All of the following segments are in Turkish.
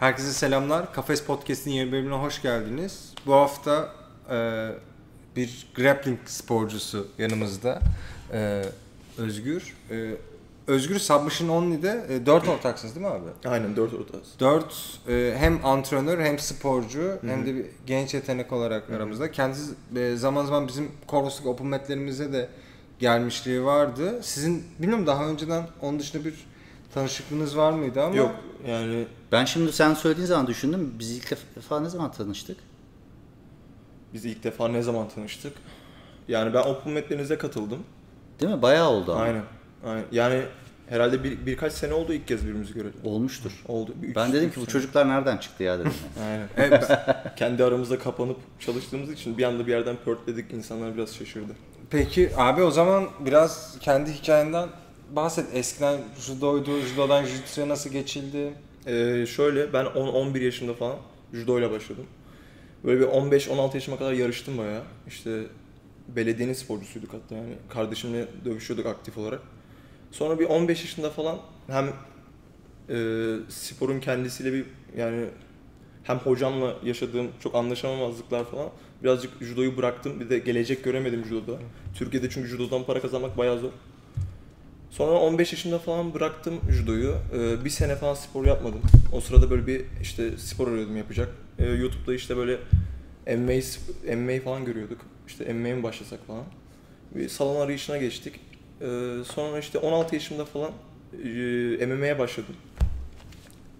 Herkese selamlar. Kafes Podcast'in yeni bölümüne hoş geldiniz. Bu hafta e, bir grappling sporcusu yanımızda. E, Özgür. E, Özgür Submission Only'de e, 4 ortaksınız değil mi abi? Aynen 4 ortağız. 4 e, hem antrenör hem sporcu hem de bir genç yetenek olarak aramızda. Kendisi e, zaman zaman bizim Koros'luk Open Mat'lerimize de gelmişliği vardı. Sizin bilmiyorum daha önceden onun dışında bir tanışıklığınız var mıydı ama Yok yani Ben şimdi sen söylediğin zaman düşündüm. Biz ilk defa ne zaman tanıştık? biz ilk defa ne zaman tanıştık? Yani ben Open Mat'lerinize katıldım. Değil mi? Bayağı oldu ama. Aynen. Aynen. Yani herhalde bir, birkaç sene oldu ilk kez birbirimizi görelim. Olmuştur. Oldu. Bir üç- Ben dedim üç ki bu sene. çocuklar nereden çıktı ya dedim. Aynen. Evet, Kendi aramızda kapanıp çalıştığımız için bir anda bir yerden pörtledik. İnsanlar biraz şaşırdı. Peki abi o zaman biraz kendi hikayenden bahset. Eskiden judoydu, judodan jujutsu'ya nasıl geçildi? Ee, şöyle ben 10-11 yaşında falan judo ile başladım. Böyle bir 15-16 yaşıma kadar yarıştım bayağı. İşte belediyenin sporcusuyduk hatta yani. Kardeşimle dövüşüyorduk aktif olarak. Sonra bir 15 yaşında falan hem e, sporun kendisiyle bir yani hem hocamla yaşadığım çok anlaşamamazlıklar falan birazcık judoyu bıraktım. Bir de gelecek göremedim judoda. Türkiye'de çünkü judodan para kazanmak bayağı zor. Sonra 15 yaşında falan bıraktım judoyu. Ee, bir sene falan spor yapmadım. O sırada böyle bir işte spor arıyordum yapacak. Ee, YouTube'da işte böyle MMA, MMA falan görüyorduk. İşte MMA'ye mi başlasak falan. Bir salon arayışına geçtik. Ee, sonra işte 16 yaşımda falan e, MMA'ye başladım.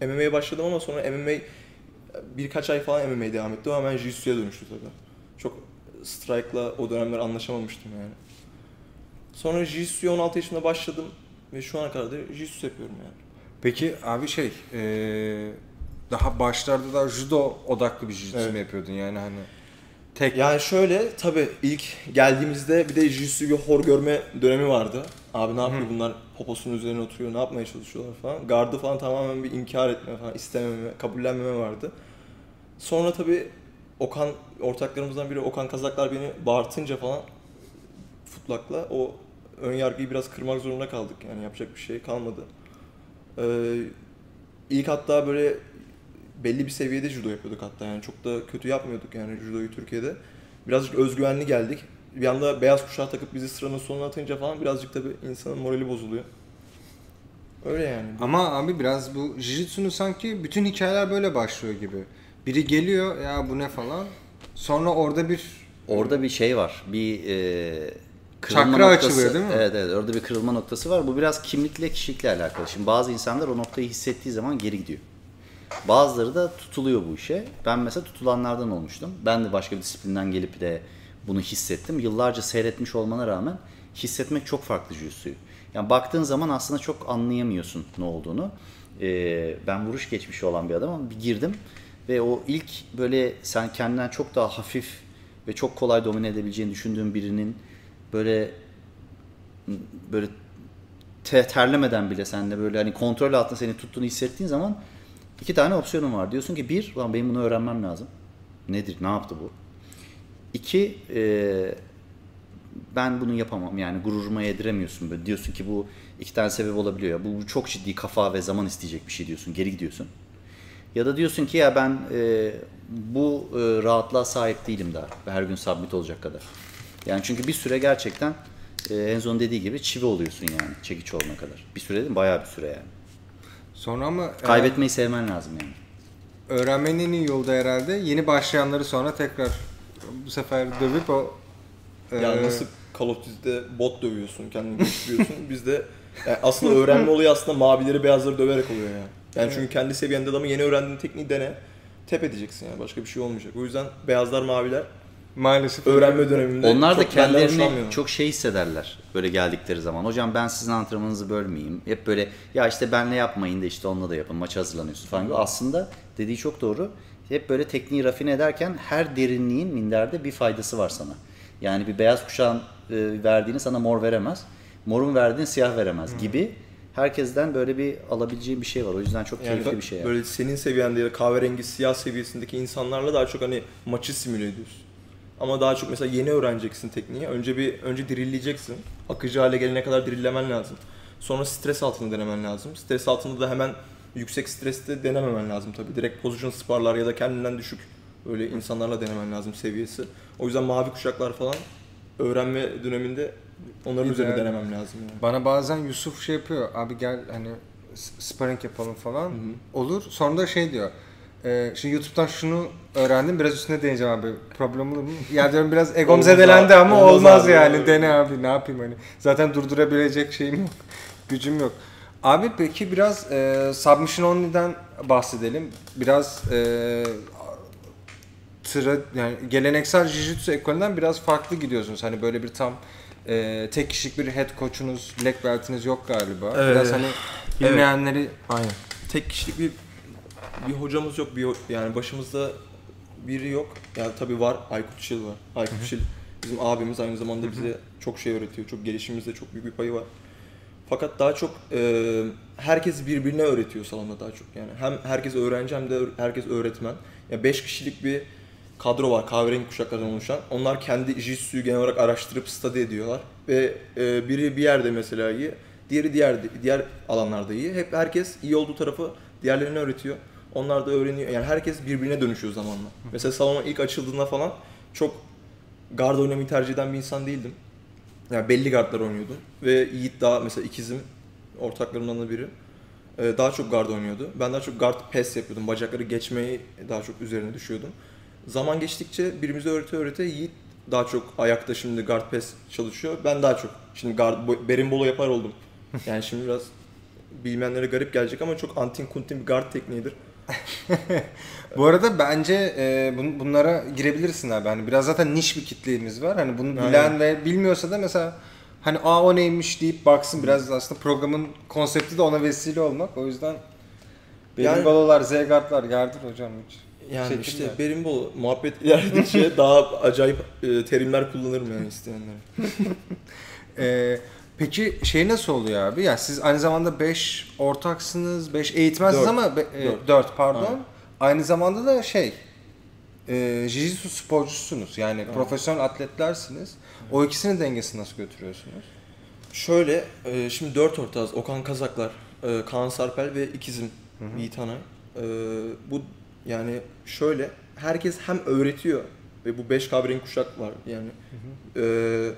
MMA'ye başladım ama sonra MMA birkaç ay falan MMA devam etti ama hemen Jiu-Jitsu'ya dönüştü tabii. Çok Strike'la o dönemler anlaşamamıştım yani. Sonra Jiu-Jitsu'ya 16 yaşında başladım ve şu ana kadar da Jiu-Jitsu yapıyorum yani. Peki abi şey e, daha başlarda da judo odaklı bir jujutsu Evet. yapıyordun yani hani tek Yani şöyle tabii ilk geldiğimizde bir de Jiu-Jitsu bir hor görme dönemi vardı. Abi ne yapıyor bunlar poposunun üzerine oturuyor ne yapmaya çalışıyorlar falan. Gardı falan tamamen bir inkar etme falan istememe, kabullenmeme vardı. Sonra tabii Okan ortaklarımızdan biri Okan Kazaklar beni bağırtınca falan futlakla o ön yargıyı biraz kırmak zorunda kaldık yani yapacak bir şey kalmadı. Ee, ilk hatta böyle belli bir seviyede judo yapıyorduk hatta yani çok da kötü yapmıyorduk yani judoyu Türkiye'de. Birazcık özgüvenli geldik. Bir anda beyaz kuşağı takıp bizi sıranın sonuna atınca falan birazcık tabii insanın morali bozuluyor. Öyle yani. ama abi biraz bu jujutsu'nun sanki bütün hikayeler böyle başlıyor gibi. Biri geliyor ya bu ne falan. Sonra orada bir Orada bir şey var. Bir e, kırılma Çakra noktası. açılıyor değil mi? Evet evet orada bir kırılma noktası var. Bu biraz kimlikle kişilikle alakalı. Şimdi bazı insanlar o noktayı hissettiği zaman geri gidiyor. Bazıları da tutuluyor bu işe. Ben mesela tutulanlardan olmuştum. Ben de başka bir disiplinden gelip de bunu hissettim. Yıllarca seyretmiş olmana rağmen hissetmek çok farklı jiu Yani baktığın zaman aslında çok anlayamıyorsun ne olduğunu. Ee, ben vuruş geçmişi olan bir adamım. Bir girdim ve o ilk böyle sen kendinden çok daha hafif ve çok kolay domine edebileceğini düşündüğün birinin böyle böyle te- terlemeden bile sen de böyle hani kontrol altında seni tuttuğunu hissettiğin zaman iki tane opsiyonun var. Diyorsun ki bir, lan benim bunu öğrenmem lazım. Nedir, ne yaptı bu? İki, e, ben bunu yapamam yani gururuma yediremiyorsun. Böyle diyorsun ki bu iki tane sebep olabiliyor. Bu, bu çok ciddi kafa ve zaman isteyecek bir şey diyorsun. Geri gidiyorsun. Ya da diyorsun ki ya ben e, bu e, rahatlığa sahip değilim daha. Her gün submit olacak kadar. Yani çünkü bir süre gerçekten e, Enzo'nun dediği gibi çivi oluyorsun yani çekiç olana kadar. Bir süre değil mi? Bayağı bir süre yani. sonra ama e, Kaybetmeyi sevmen lazım yani. öğrenmenin en iyi yolu da herhalde yeni başlayanları sonra tekrar bu sefer dövüp o e, Yani nasıl Call of Duty'de bot dövüyorsun, kendini geliştiriyorsun. Bizde yani aslında öğrenme olayı aslında mavileri beyazları döverek oluyor yani. Yani çünkü kendi seviyende adamı yeni öğrendiğin tekniği dene. Tep edeceksin yani başka bir şey olmayacak. O yüzden beyazlar maviler maalesef öğrenme döneminde Onlar da kendilerini çok şey hissederler böyle geldikleri zaman. Hocam ben sizin antrenmanınızı bölmeyeyim. Hep böyle ya işte benle yapmayın da işte onunla da yapın. Maça hazırlanıyorsun falan gibi. Aslında dediği çok doğru. Hep böyle tekniği rafine ederken her derinliğin minderde bir faydası var sana. Yani bir beyaz kuşağın e, verdiğini sana mor veremez. Morun verdiğini siyah veremez gibi. Herkesten böyle bir alabileceği bir şey var. O yüzden çok Yani keyifli da- bir şey. yani. Böyle senin seviyende ya da kahverengi siyah seviyesindeki insanlarla daha çok hani maçı simüle ediyorsun. Ama daha çok mesela yeni öğreneceksin tekniği. Önce bir önce dirilleyeceksin. Akıcı hale gelene kadar dirillemen lazım. Sonra stres altında denemen lazım. Stres altında da hemen yüksek streste denememen lazım tabii. Direkt pozisyon sparlar ya da kendinden düşük böyle insanlarla denemen lazım seviyesi. O yüzden mavi kuşaklar falan öğrenme döneminde onların üzerine denemem lazım yani. Bana bazen Yusuf şey yapıyor. Abi gel hani sparring yapalım falan. Olur. Sonra da şey diyor. E, şimdi YouTube'dan şunu öğrendim. Biraz üstüne değineceğim abi. Problem olur mu? Ya diyorum biraz egom zedelendi abi, ama olmaz olmaz, abi. yani. Dene abi ne yapayım hani. Zaten durdurabilecek şeyim yok. Gücüm yok. Abi peki biraz e, Submission Only'den bahsedelim. Biraz e, tıra, yani geleneksel Jiu-Jitsu ekolünden biraz farklı gidiyorsunuz. Hani böyle bir tam e, tek kişilik bir head coach'unuz, black belt'iniz yok galiba. Evet. Biraz hani bilmeyenleri Aynen. Tek kişilik bir bir hocamız yok. Bir yani başımızda biri yok. Yani tabii var. Aykut Şil var. Aykut Şil bizim abimiz aynı zamanda bize çok şey öğretiyor. Çok gelişimimizde çok büyük bir payı var. Fakat daha çok e, herkes birbirine öğretiyor salonda daha çok yani. Hem herkes öğrenci hem de herkes öğretmen. Ya 5 kişilik bir kadro var kahverengi kuşaklardan oluşan. Onlar kendi jiu-jitsu'yu genel olarak araştırıp study ediyorlar. Ve e, biri bir yerde mesela iyi, diğeri diğer diğer alanlarda iyi. Hep herkes iyi olduğu tarafı diğerlerine öğretiyor. Onlar da öğreniyor. Yani herkes birbirine dönüşüyor zamanla. Mesela salonun ilk açıldığında falan çok guard oynamayı tercih eden bir insan değildim. Yani belli guardlar oynuyordum. Ve Yiğit daha mesela ikizim ortaklarımdan da biri. Ee, daha çok guard oynuyordu. Ben daha çok guard pass yapıyordum. Bacakları geçmeyi daha çok üzerine düşüyordum. Zaman geçtikçe birbirimize öğrete öğrete Yiğit daha çok ayakta şimdi guard pass çalışıyor. Ben daha çok şimdi guard bo- berimbolo yapar oldum. Yani şimdi biraz bilmeyenlere garip gelecek ama çok antin kuntin bir guard tekniğidir. Bu arada bence e, bun- bunlara girebilirsin abi. Hani biraz zaten niş bir kitlemiz var. Hani bunu bilen Aynen. ve bilmiyorsa da mesela hani aa o neymiş deyip baksın biraz aslında programın konsepti de ona vesile olmak. O yüzden benim Yani- balolar, Zegardlar yardır hocam hiç. Yani Çekinme. işte berimbolo muhabbet ilerledikçe daha acayip e, terimler kullanırım yani isteyenlere. Ee, peki şey nasıl oluyor abi? Yani siz aynı zamanda 5 ortaksınız, 5 eğitmensiniz Dört. ama 4 Dört. pardon. Aynen. Aynı zamanda da şey e, Jiu-Jitsu sporcusunuz. Yani profesyonel atletlersiniz. O ikisinin dengesini nasıl götürüyorsunuz? Şöyle, e, şimdi dört ortağız. Okan Kazaklar, e, Kaan Sarpel ve ikizim Yiğit Hanay. E, bu yani şöyle, herkes hem öğretiyor ve bu 5 kabrin kuşak var yani. E,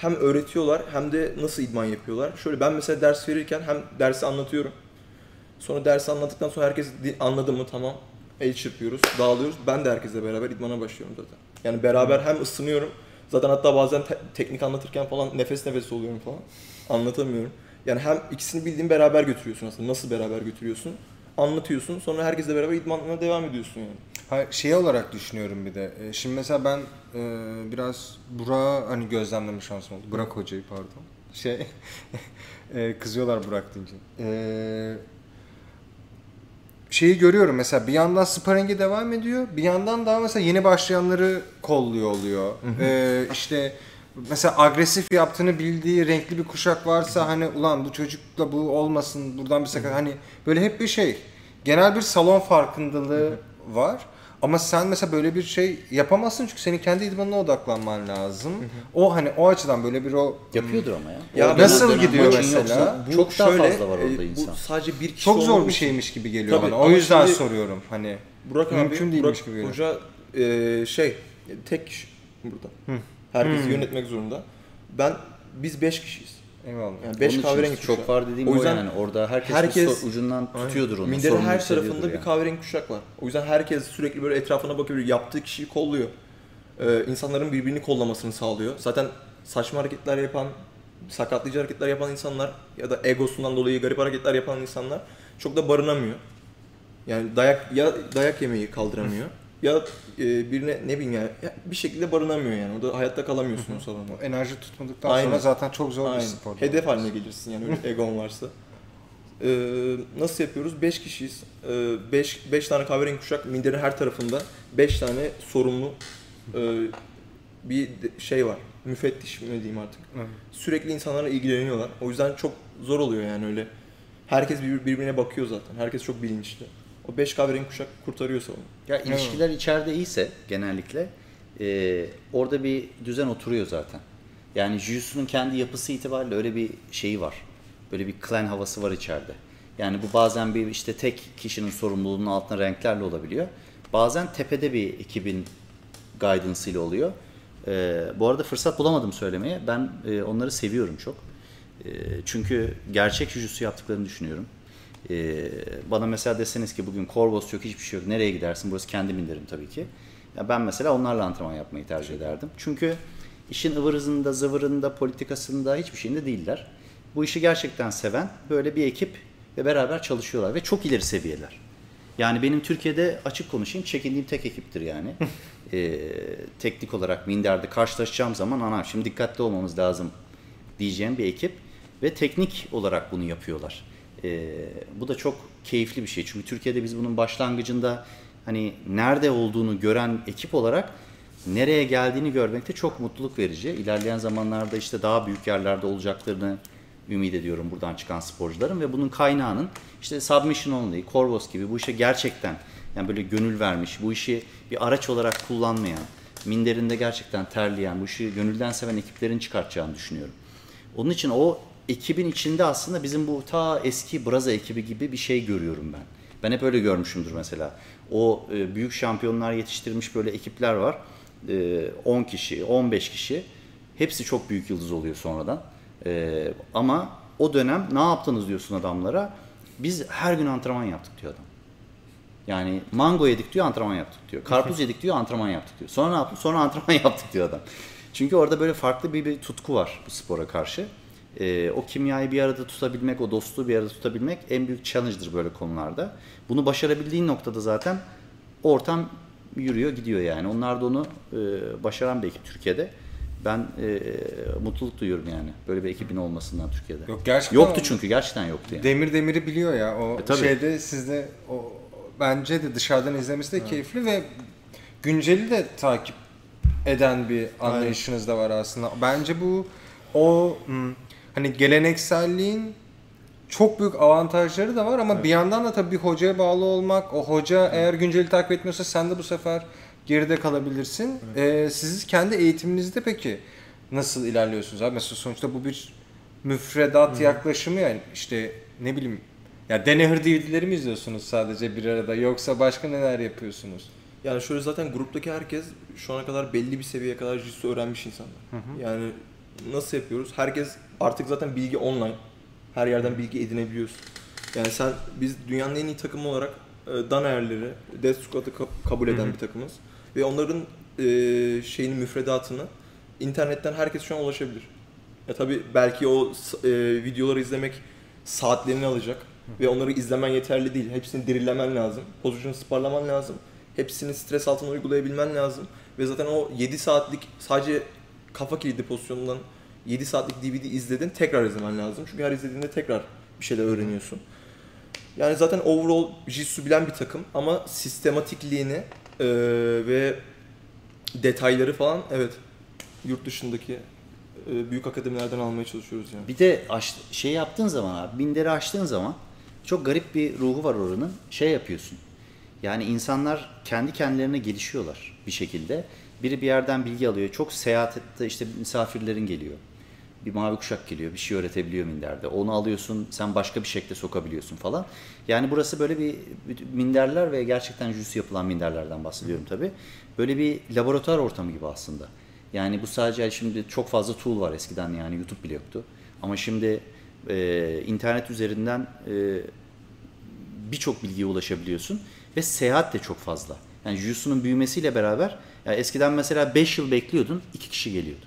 hem öğretiyorlar hem de nasıl idman yapıyorlar. Şöyle ben mesela ders verirken hem dersi anlatıyorum. Sonra dersi anlattıktan sonra herkes anladı mı tamam. El çırpıyoruz, dağılıyoruz. Ben de herkesle beraber idmana başlıyorum zaten. Yani beraber hem ısınıyorum. Zaten hatta bazen te- teknik anlatırken falan nefes nefes oluyorum falan. Anlatamıyorum. Yani hem ikisini bildiğin beraber götürüyorsun aslında. Nasıl beraber götürüyorsun? Anlatıyorsun. Sonra herkesle beraber idmanına devam ediyorsun yani. Hayır, şey olarak düşünüyorum bir de. E, Şimdi mesela ben e, biraz Burak'ı hani gözlemleme şansım oldu. Burak hocayı pardon. Şey e, kızıyorlar Burak deyince. E, şeyi görüyorum mesela bir yandan sparring'e devam ediyor. Bir yandan daha mesela yeni başlayanları kolluyor oluyor. E, işte mesela agresif yaptığını bildiği renkli bir kuşak varsa hani ulan bu çocukla bu olmasın buradan bir sakat hani böyle hep bir şey genel bir salon farkındalığı var. Ama sen mesela böyle bir şey yapamazsın çünkü senin kendi idmanına odaklanman lazım. O hani o açıdan böyle bir o Yapıyordur ama ya. Ya O nasıl dönem gidiyor mesela? yoksa Bu çok daha şöyle, fazla var orada e, insan. Bu sadece bir kişi çok zor bir için- şeymiş gibi geliyor Tabii, bana. O yüzden şimdi- soruyorum hani. Burak Mümkün abi, değilmiş Burak gibi geliyor. Hoca e, şey tek kişi burada. Herkesi yönetmek zorunda. Ben biz 5 kişiyiz. Eyvallah. Yani 5 Onun kahverengi çok kuşak. var dediğim O o, yüzden yani. Orada herkes, herkes- ucundan tutuyordur onu. Minderin her tarafında bir yani. kahverengi kuşak var. O yüzden herkes sürekli böyle etrafına bakıyor, yaptığı kişiyi kolluyor. Ee, insanların birbirini kollamasını sağlıyor. Zaten saçma hareketler yapan, sakatlayıcı hareketler yapan insanlar ya da egosundan dolayı garip hareketler yapan insanlar çok da barınamıyor. Yani dayak ya dayak yemeyi kaldıramıyor ya e, birine ne bileyim yani ya bir şekilde barınamıyor yani. O da hayatta kalamıyorsun o salonda. O enerji tutmadıktan Aynen. sonra zaten çok zor bir Aynen. spor. Hedef haline gelirsin yani öyle egon varsa. Ee, nasıl yapıyoruz? 5 kişiyiz. 5 5 tane kahverengi kuşak minderin her tarafında 5 tane sorumlu e, bir şey var. Müfettiş mi diyeyim artık. Evet. Sürekli insanlarla ilgileniyorlar. O yüzden çok zor oluyor yani öyle. Herkes bir- birbirine bakıyor zaten. Herkes çok bilinçli. O 5 kahverengi kuşak kurtarıyor salonu. Ya ilişkiler içeride iyiyse genellikle e, orada bir düzen oturuyor zaten. Yani Jiu-Jitsu'nun kendi yapısı itibariyle öyle bir şeyi var. Böyle bir clan havası var içeride. Yani bu bazen bir işte tek kişinin sorumluluğunun altına renklerle olabiliyor. Bazen tepede bir ekibin guidance ile oluyor. Ee, bu arada fırsat bulamadım söylemeye. Ben e, onları seviyorum çok. E, çünkü gerçek jujutsu yaptıklarını düşünüyorum. E, bana mesela deseniz ki bugün Corvos yok, hiçbir şey yok. Nereye gidersin? Burası kendi minderim tabii ki. Ya ben mesela onlarla antrenman yapmayı tercih ederdim. Çünkü işin ıvır hızında, zıvırında, politikasında hiçbir şeyinde değiller. Bu işi gerçekten seven böyle bir ekip ve beraber çalışıyorlar ve çok ileri seviyeler. Yani benim Türkiye'de açık konuşayım çekindiğim tek ekiptir yani. Ee, teknik olarak Minder'de karşılaşacağım zaman ana şimdi dikkatli olmamız lazım diyeceğim bir ekip ve teknik olarak bunu yapıyorlar. Ee, bu da çok keyifli bir şey çünkü Türkiye'de biz bunun başlangıcında hani nerede olduğunu gören ekip olarak nereye geldiğini görmekte çok mutluluk verici. İlerleyen zamanlarda işte daha büyük yerlerde olacaklarını ümit ediyorum buradan çıkan sporcuların ve bunun kaynağının işte Submission Only, Corvos gibi bu işe gerçekten yani böyle gönül vermiş, bu işi bir araç olarak kullanmayan, minderinde gerçekten terleyen, bu işi gönülden seven ekiplerin çıkartacağını düşünüyorum. Onun için o ekibin içinde aslında bizim bu ta eski Braza ekibi gibi bir şey görüyorum ben. Ben hep öyle görmüşümdür mesela. O e, büyük şampiyonlar yetiştirmiş böyle ekipler var. E, 10 kişi, 15 kişi. Hepsi çok büyük yıldız oluyor sonradan. E, ama o dönem ne yaptınız diyorsun adamlara. Biz her gün antrenman yaptık diyor adam. Yani mango yedik diyor antrenman yaptık diyor. Karpuz yedik diyor antrenman yaptık diyor. Sonra ne yaptık? Sonra antrenman yaptık diyor adam. Çünkü orada böyle farklı bir, bir tutku var bu spora karşı. Ee, o kimyayı bir arada tutabilmek, o dostluğu bir arada tutabilmek en büyük challenge'dır böyle konularda. Bunu başarabildiğin noktada zaten ortam yürüyor gidiyor yani. Onlar da onu e, başaran bir ekip Türkiye'de. Ben e, mutluluk duyuyorum yani böyle bir ekibin olmasından Türkiye'de. Yok gerçekten Yoktu çünkü gerçekten yoktu yani. Demir demiri biliyor ya o E, tabii. şeyde sizde o bence de dışarıdan izlemesi de keyifli ve günceli de takip eden bir anlayışınız da var aslında. Bence bu o hmm, hani gelenekselliğin çok büyük avantajları da var ama bir yandan da tabii bir hocaya bağlı olmak, o hoca eğer günceli takip etmiyorsa sen de bu sefer geride kalabilirsin. Ee, siz kendi eğitiminizde peki nasıl ilerliyorsunuz abi? Mesela sonuçta bu bir müfredat yaklaşımı yani işte ne bileyim ya Denehir DVD'leri mi izliyorsunuz sadece bir arada yoksa başka neler yapıyorsunuz? Yani şöyle zaten gruptaki herkes şu ana kadar belli bir seviyeye kadar jiu öğrenmiş insanlar. Yani nasıl yapıyoruz? Herkes artık zaten bilgi online. Her yerden bilgi edinebiliyorsun. Yani sen biz dünyanın en iyi takımı olarak e, Daner'leri, Death Squad'ı ka- kabul eden bir takımız. Ve onların e, şeyini müfredatını internetten herkes şu an ulaşabilir. Ya tabi belki o e, videoları izlemek saatlerini alacak ve onları izlemen yeterli değil. Hepsini dirilemen lazım. Pozisyon sparlaman lazım. Hepsini stres altına uygulayabilmen lazım. Ve zaten o 7 saatlik sadece kafa kilidi pozisyonundan 7 saatlik DVD izledin tekrar izlemen lazım. Çünkü her izlediğinde tekrar bir şeyler öğreniyorsun. Yani zaten overall Jitsu bilen bir takım ama sistematikliğini eee, ve detayları falan evet yurt dışındaki eee, büyük akademilerden almaya çalışıyoruz yani. Bir de aç, şey yaptığın zaman abi, binderi açtığın zaman çok garip bir ruhu var oranın. Şey yapıyorsun. Yani insanlar kendi kendilerine gelişiyorlar bir şekilde. Biri bir yerden bilgi alıyor. Çok seyahate işte misafirlerin geliyor. Bir mavi kuşak geliyor, bir şey öğretebiliyor minderde. Onu alıyorsun, sen başka bir şekilde sokabiliyorsun falan. Yani burası böyle bir minderler ve gerçekten jüs yapılan minderlerden bahsediyorum tabii. Böyle bir laboratuvar ortamı gibi aslında. Yani bu sadece şimdi çok fazla tool var eskiden yani YouTube bile yoktu. Ama şimdi e, internet üzerinden e, birçok bilgiye ulaşabiliyorsun ve seyahat de çok fazla. Yani Jusu'nun büyümesiyle beraber yani eskiden mesela 5 yıl bekliyordun, 2 kişi geliyordu.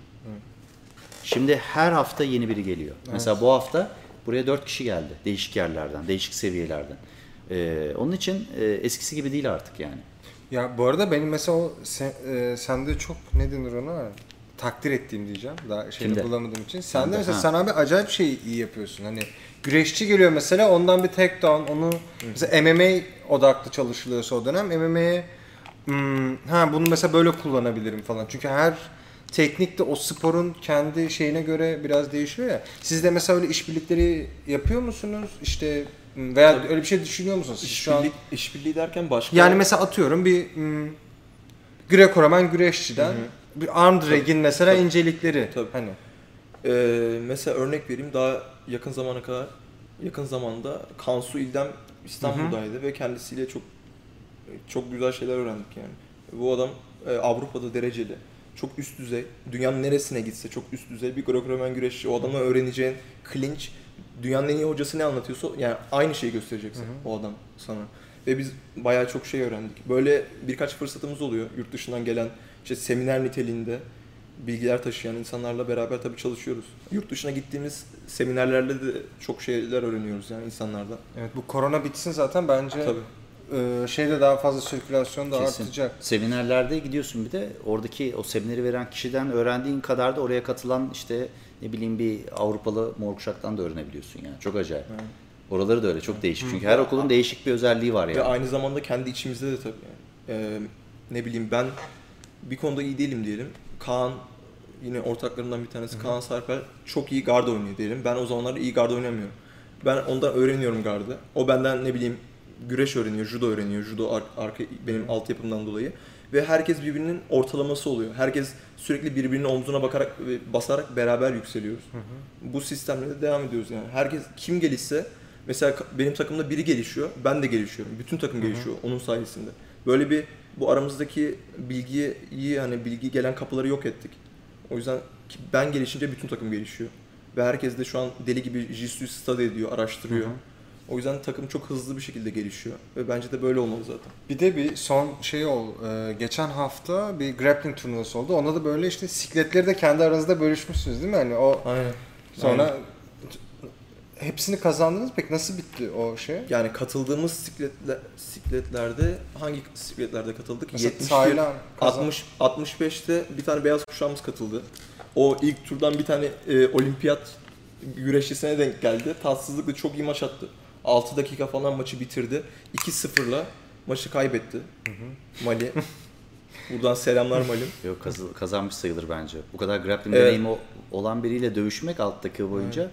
Şimdi her hafta yeni biri geliyor. Mesela bu hafta buraya 4 kişi geldi. Değişik yerlerden, değişik seviyelerden. Ee, onun için e, eskisi gibi değil artık yani. Ya bu arada benim mesela o sen, e, sende çok ne denir ona takdir ettiğim diyeceğim. Daha şeyini Kimde? bulamadığım için. Sen Kimde? de mesela Ha. sen abi acayip şey iyi yapıyorsun. Hani güreşçi geliyor mesela ondan bir tek down onu mesela MMA odaklı çalışılıyorsa o dönem MMA'ye hmm, ha bunu mesela böyle kullanabilirim falan. Çünkü her teknik de o sporun kendi şeyine göre biraz değişiyor ya. Siz de mesela öyle işbirlikleri yapıyor musunuz? İşte hmm, veya Tabii. öyle bir şey düşünüyor musunuz? Siz şu an işbirliği derken başka... yani mesela atıyorum bir hmm, Greco-Roman güreşçiden bir arm drag'in mesela Tabii. incelikleri Tabii. hani Ee, mesela örnek vereyim daha yakın zamana kadar yakın zamanda Kansu İldem İstanbul'daydı ve kendisiyle çok çok güzel şeyler öğrendik yani. Bu adam e, Avrupa'da dereceli. Çok üst düzey. Dünyanın neresine gitse çok üst düzey bir Greco-Roman güreşçi. O adamla öğreneceğin clinch dünyanın en iyi hocası ne anlatıyorsa yani aynı şeyi göstereceksin o adam sana. Ve biz bayağı çok şey öğrendik. Böyle birkaç fırsatımız oluyor yurt dışından gelen işte seminer niteliğinde bilgiler taşıyan insanlarla beraber tabii çalışıyoruz. Yurt dışına gittiğimiz seminerlerle de çok şeyler öğreniyoruz yani insanlardan. Evet bu korona bitsin zaten bence Tabii. E, şeyde daha fazla sirkülasyon da Kesin. artacak. Seminerlerde gidiyorsun bir de oradaki o semineri veren kişiden öğrendiğin kadar da oraya katılan işte ne bileyim bir Avrupalı mor kuşaktan da öğrenebiliyorsun yani. Çok acayip. Yani. Oraları da öyle çok değişik. Çünkü her okulun değişik bir özelliği var Ve yani. aynı zamanda kendi içimizde de tabii yani. Ee, ne bileyim ben bir konuda iyi değilim diyelim. Kaan yine ortaklarımdan bir tanesi Kaan Sarper çok iyi garda oynuyor diyelim. Ben o zamanlar iyi garda oynamıyorum. Ben ondan öğreniyorum gardı. O benden ne bileyim güreş öğreniyor, judo öğreniyor. Judo ar- arka benim altyapımdan dolayı. Ve herkes birbirinin ortalaması oluyor. Herkes sürekli birbirinin omzuna bakarak ve basarak beraber yükseliyoruz. Bu sistemle de devam ediyoruz yani. Herkes kim gelişse mesela benim takımda biri gelişiyor, ben de gelişiyorum. Bütün takım gelişiyor onun sayesinde. Böyle bir bu aramızdaki bilgiyi iyi hani bilgi gelen kapıları yok ettik. O yüzden ben gelişince bütün takım gelişiyor. Ve herkes de şu an deli gibi Jiu-Jitsu study ediyor, araştırıyor. O yüzden takım çok hızlı bir şekilde gelişiyor. Ve bence de böyle olmalı zaten. Bir de bir son şey ol. e, geçen hafta bir grappling turnuvası oldu. Onda da böyle işte sikletleri de kendi aranızda bölüşmüşsünüz değil mi? Hani o Aynen. sonra hepsini kazandınız. Peki nasıl bitti o şey? Yani katıldığımız sikletle, sikletlerde hangi sikletlerde katıldık? Mesela 71, Taylan kazan- 60, 65'te bir tane beyaz kuşağımız katıldı. O ilk turdan bir tane e, olimpiyat güreşçisine denk geldi. Tatsızlıkla çok iyi maç attı. 6 dakika falan maçı bitirdi. 2-0'la maçı kaybetti. Mali. Buradan selamlar Mali. Yok kazı- kazanmış sayılır bence. Bu kadar grappling Evet. deneyimi olan biriyle dövüşmek alt dakika boyunca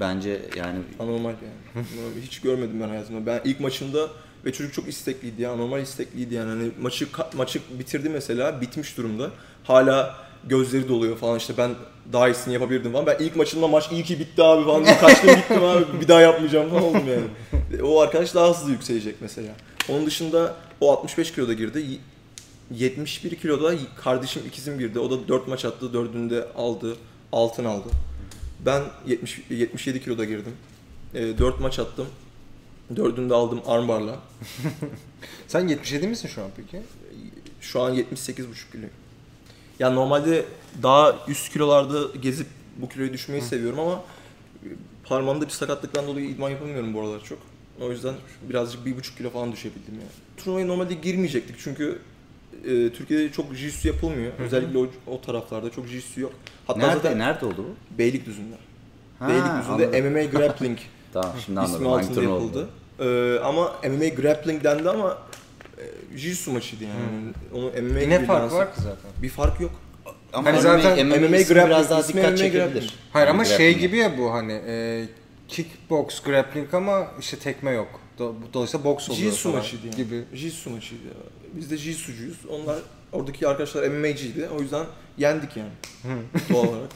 bence yani Anormal yani. Bunu Hiç görmedim ben hayatımda. Ben ilk maçında ve çocuk çok istekliydi ya. Anormal istekliydi yani. Hani maçı maçı bitirdi mesela. Bitmiş durumda. Hala gözleri doluyor falan işte ben daha iyisini yapabilirdim falan. Ben ilk maçımda maç iyi ki bitti abi falan. diye Kaçtım gittim abi bir daha yapmayacağım falan oldum yani. O arkadaş daha hızlı yükselecek mesela. Onun dışında o 65 kiloda girdi. Y- 71 kiloda kardeşim ikizim girdi. O da 4 maç attı. Dördünde aldı. Altın aldı. Ben 70, 77 kiloda girdim. E, 4 maç attım. Dördünde aldım armbarla. Sen 77 misin şu an peki? Şu an 78,5 kilo. Ya normalde daha üst kilolarda gezip bu kiloyu düşmeyi seviyorum ama e, parmağımda bir sakatlıktan dolayı idman yapamıyorum bu aralar çok. O yüzden birazcık bir buçuk kilo falan düşebildim yani. Turnuvaya normalde girmeyecektik çünkü e, Türkiye'de çok jiu-jitsu yapılmıyor. Özellikle o, o taraflarda çok jiu-jitsu yok. Hatta nerede zaten nerede oldu bu? Beylikdüzü'nde. Ha, Beylikdüzü'nde anladım. MMA grappling Tamam şimdi ismi anladım hangi altında yapıldı. oldu. Ee, ama MMA grappling dendi ama jiu-jitsu maçıydı yani. Onu MMA E ne gibi fark lanse- var ki zaten? Bir fark yok. Ama Hani MMA, zaten MMA, MMA grappling- biraz daha dikkat MMA çekebilir. grappling. Hayır ama şey grappling. gibi ya bu hani e, kickbox grappling ama işte tekme yok. Do- Dolayısıyla boks oluyor Jiu-jitsu maçıydı yani. gibi. Jiu-jitsu maçıydı. ya. Biz de jiu-jitsucuyuz. Onlar oradaki arkadaşlar MMA'ciydi. O yüzden yendik yani. Doğal olarak.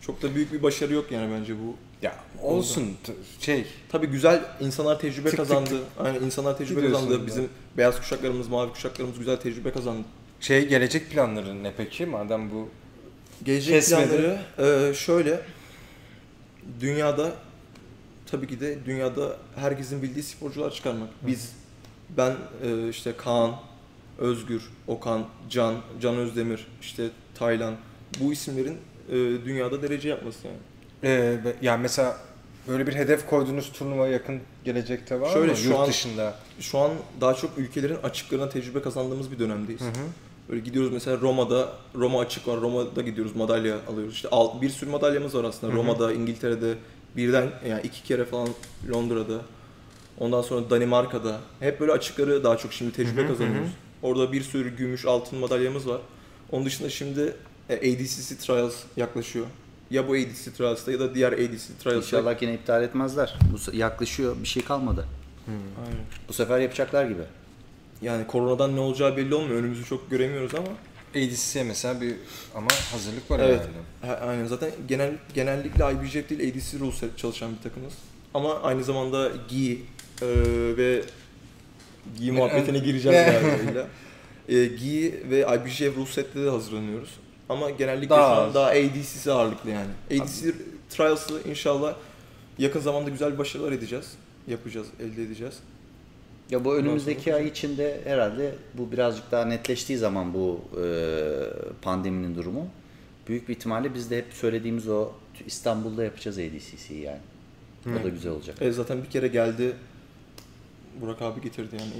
Çok da büyük bir başarı yok yani bence bu. Ya olsun şey Tabii güzel insanlar tecrübe Tık tık kazandı. Aynen insanlar tecrübe Gidiyorsun kazandı. Bizim beyaz kuşaklarımız, mavi kuşaklarımız güzel tecrübe kazandı. şey gelecek planları ne peki madem bu Gelecek Kesmedi. planları e, şöyle. Dünyada tabii ki de dünyada herkesin bildiği sporcular çıkarmak. Biz ben e, işte Kaan, Özgür, Okan, Can, Can Özdemir, işte Taylan bu isimlerin e, dünyada derece yapması yani. E, ve- yani mesela böyle bir hedef koyduğunuz turnuva yakın gelecekte var Şöyle mı? şu Yurt an- dışında. Şu an daha çok ülkelerin açıklarına tecrübe kazandığımız bir dönemdeyiz. Böyle gidiyoruz mesela Roma'da, Roma açık var. Roma'da gidiyoruz madalya alıyoruz. İşte alt, bir sürü madalyamız var aslında. Roma'da, İngiltere'de, birden yani iki kere falan Londra'da. Ondan sonra Danimarka'da. Hep böyle açıkları daha çok şimdi tecrübe kazanıyoruz. Orada bir sürü gümüş, altın madalyamız var. Onun dışında şimdi e, ADCC Trials yaklaşıyor. Ya bu ADCC Trials'ta ya da diğer ADCC Trials'ta. İnşallah yine iptal etmezler. Bu yaklaşıyor bir şey kalmadı. Aynen. Bu sefer yapacaklar gibi. Yani koronadan ne olacağı belli olmuyor. Önümüzü çok göremiyoruz ama ADC'ye mesela bir ama hazırlık var Evet. herhalde. Ha, aynen zaten genel genellikle IBJJF değil ADC Rules çalışan bir takımız. Ama aynı zamanda gi e, ve gi muhabbetine gireceğiz galiba. E, gi ve IBJJF ruhsette de hazırlanıyoruz. Ama genellikle Daha şu an daha ADC'si ağırlıklı yani. ADC Trials'ı inşallah yakın zamanda güzel başarılar edeceğiz. Yapacağız, elde edeceğiz. Ya bu önümüzdeki ay içinde herhalde bu birazcık daha netleştiği zaman bu e, pandeminin durumu büyük bir ihtimalle biz de hep söylediğimiz o İstanbul'da yapacağız ADCC'yi yani. O da güzel olacak. E, zaten bir kere geldi. Burak abi getirdi yani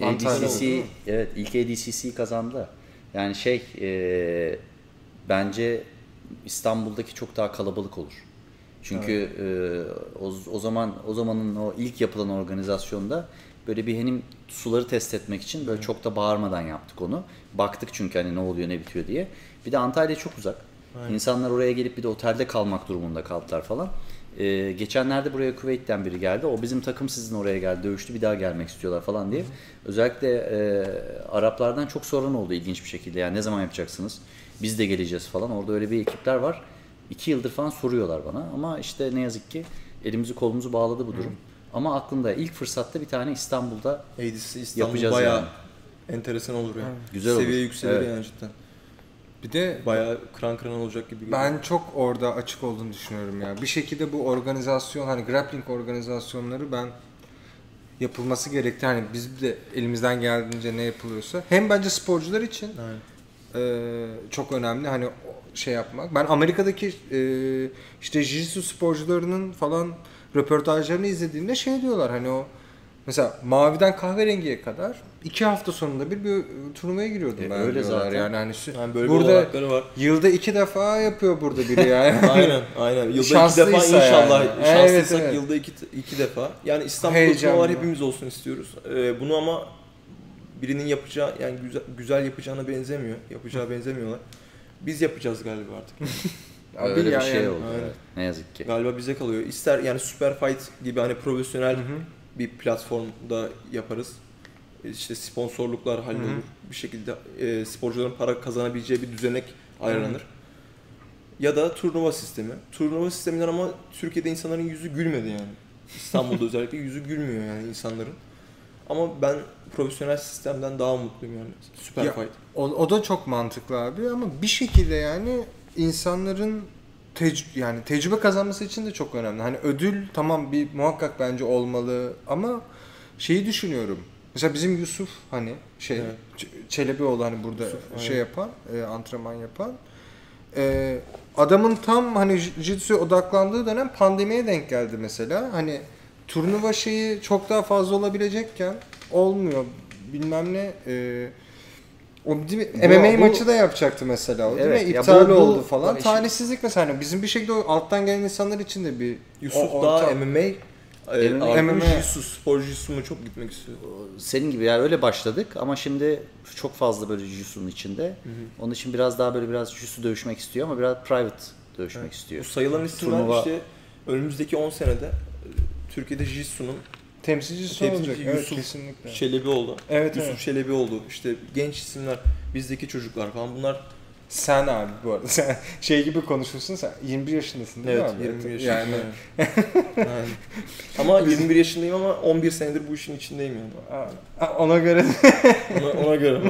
ADCC, oldu. evet ilk ADCC'yi kazandı. Yani şey e, bence İstanbul'daki çok daha kalabalık olur. Çünkü e, o, o zaman o zamanın o ilk yapılan organizasyonda böyle bir hem suları test etmek için böyle çok da bağırmadan yaptık onu. Baktık çünkü hani ne oluyor ne bitiyor diye. Bir de Antalya çok uzak. Aynen. İnsanlar oraya gelip bir de otelde kalmak durumunda kaldılar falan. Ee, geçenlerde buraya Kuveyt'ten biri geldi. O bizim takım sizin oraya geldi, dövüştü bir daha gelmek istiyorlar falan diye. Özellikle e, Araplardan çok soran oldu ilginç bir şekilde. Yani ne zaman yapacaksınız? Biz de geleceğiz falan. Orada öyle bir ekipler var. İki yıldır falan soruyorlar bana. Ama işte ne yazık ki elimizi kolumuzu bağladı bu durum. Ama aklımda ilk fırsatta bir tane İstanbul'da ADC İstanbul Yapacağız bayağı yani. enteresan olur yani. Güzel olur. Seviye yükselir Evet. yani cidden. Bir de Bayağı kıran kıran olacak gibi geliyor. ben çok orada açık olduğunu düşünüyorum ya. Bir şekilde bu organizasyon hani grappling organizasyonları ben yapılması gerekti. Hani biz de elimizden geldiğince ne yapılıyorsa hem bence sporcular için Aynen. E, çok önemli hani şey yapmak. Ben Amerika'daki e, işte jiu-jitsu sporcularının falan röportajlarını izlediğimde şey diyorlar hani o mesela maviden kahverengiye kadar iki hafta sonunda bir, bir turnuvaya giriyordum E, ben öyle diyorlar. zaten. Yani hani Yani böyle bir burada olanakları var. yılda iki defa yapıyor burada biri yani. aynen aynen. Yılda iki defa inşallah yani. şanslıysak Evet, evet. yılda iki, iki defa. Yani İstanbul'da Heyecanlı. turnuvalar hepimiz olsun istiyoruz. Ee, bunu ama birinin yapacağı yani güzel, güzel yapacağına benzemiyor. Yapacağı benzemiyorlar. Biz yapacağız galiba artık. Abi öyle ya bir şey yani. oldu. Aynen. evet. Ne yazık ki. Galiba bize kalıyor. İster yani Super Fight gibi hani profesyonel Hı hı. bir platformda yaparız. İşte sponsorluklar hallolur. Hı hı. Bir şekilde e, sporcuların para kazanabileceği bir düzenek ayarlanır. Ya da turnuva sistemi. Turnuva sisteminden ama Türkiye'de insanların yüzü gülmedi yani. İstanbul'da özellikle yüzü gülmüyor yani insanların. Ama ben profesyonel sistemden daha mutluyum yani. Super Ya, Fight. O, o da çok mantıklı abi ama bir şekilde yani insanların tec- yani tecrübe kazanması için de çok önemli. Hani ödül tamam bir muhakkak bence olmalı ama şeyi düşünüyorum. Mesela bizim Yusuf hani şey Evet. Çelebioğlu hani burada Yusuf, şey aynen. yapan, e, antrenman yapan. E, adamın tam hani jiu-jitsu'ya odaklandığı dönem pandemiye denk geldi mesela. Hani turnuva şeyi çok daha fazla olabilecekken olmuyor. Bilmem ne e, o değil mi? Bu- MMA bu- maçı da yapacaktı mesela o değil Evet, mi? ya İptal bu- bu- oldu falan. bu Talihsizlik mesela hani bizim bir şekilde alttan gelen insanlar için de bir Yusuf o- daha ortam- MMA, e, MMA. jiu-jitsu, spor jiu mu çok gitmek istiyor. Senin gibi yani öyle başladık ama şimdi çok fazla böyle jiu-jitsu'nun içinde. Onun için biraz daha böyle biraz jiu-jitsu dövüşmek istiyor ama biraz private dövüşmek Bu istiyor. sayılan isimler Turnuva- işte önümüzdeki 10 senede Türkiye'de Jiu-Jitsu'nun temsilcisi Temsilci olacak. Evet Yusuf kesinlikle. Çelebioğlu, Evet, Yusuf evet. Çelebioğlu, işte genç isimler, bizdeki çocuklar falan bunlar Sen abi bu arada sen şey gibi konuşuyorsun sen 21 yaşındasın değil evet mi abi? 21 yaşındayım. Yani Yani. Ama 21 yaşındayım ama 11 senedir bu işin içindeyim yani. ona göre Ona, ona göre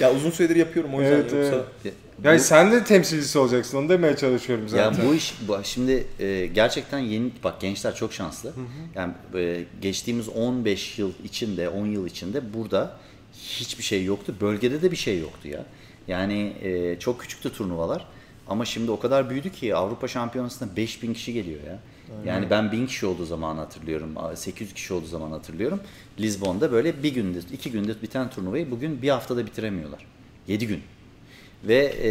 ya uzun süredir yapıyorum o yüzden Evet, yoksa evet. Bu- ya sen de temsilcisi olacaksın onu demeye çalışıyorum zaten. Ya bu iş bu, şimdi e, gerçekten yeni bak gençler çok şanslı. Yani e, geçtiğimiz 15 yıl içinde 10 yıl içinde burada hiçbir şey yoktu. Bölgede de bir şey yoktu ya. Yani e, çok küçüktü turnuvalar. Ama şimdi o kadar büyüdü ki Avrupa Şampiyonası'na 5000 kişi geliyor ya. Yani ben 1000 kişi olduğu zaman hatırlıyorum. 800 kişi olduğu zaman hatırlıyorum. Lisbon'da böyle bir günde, iki günde biten turnuvayı bugün bir haftada bitiremiyorlar. 7 gün. Ve e,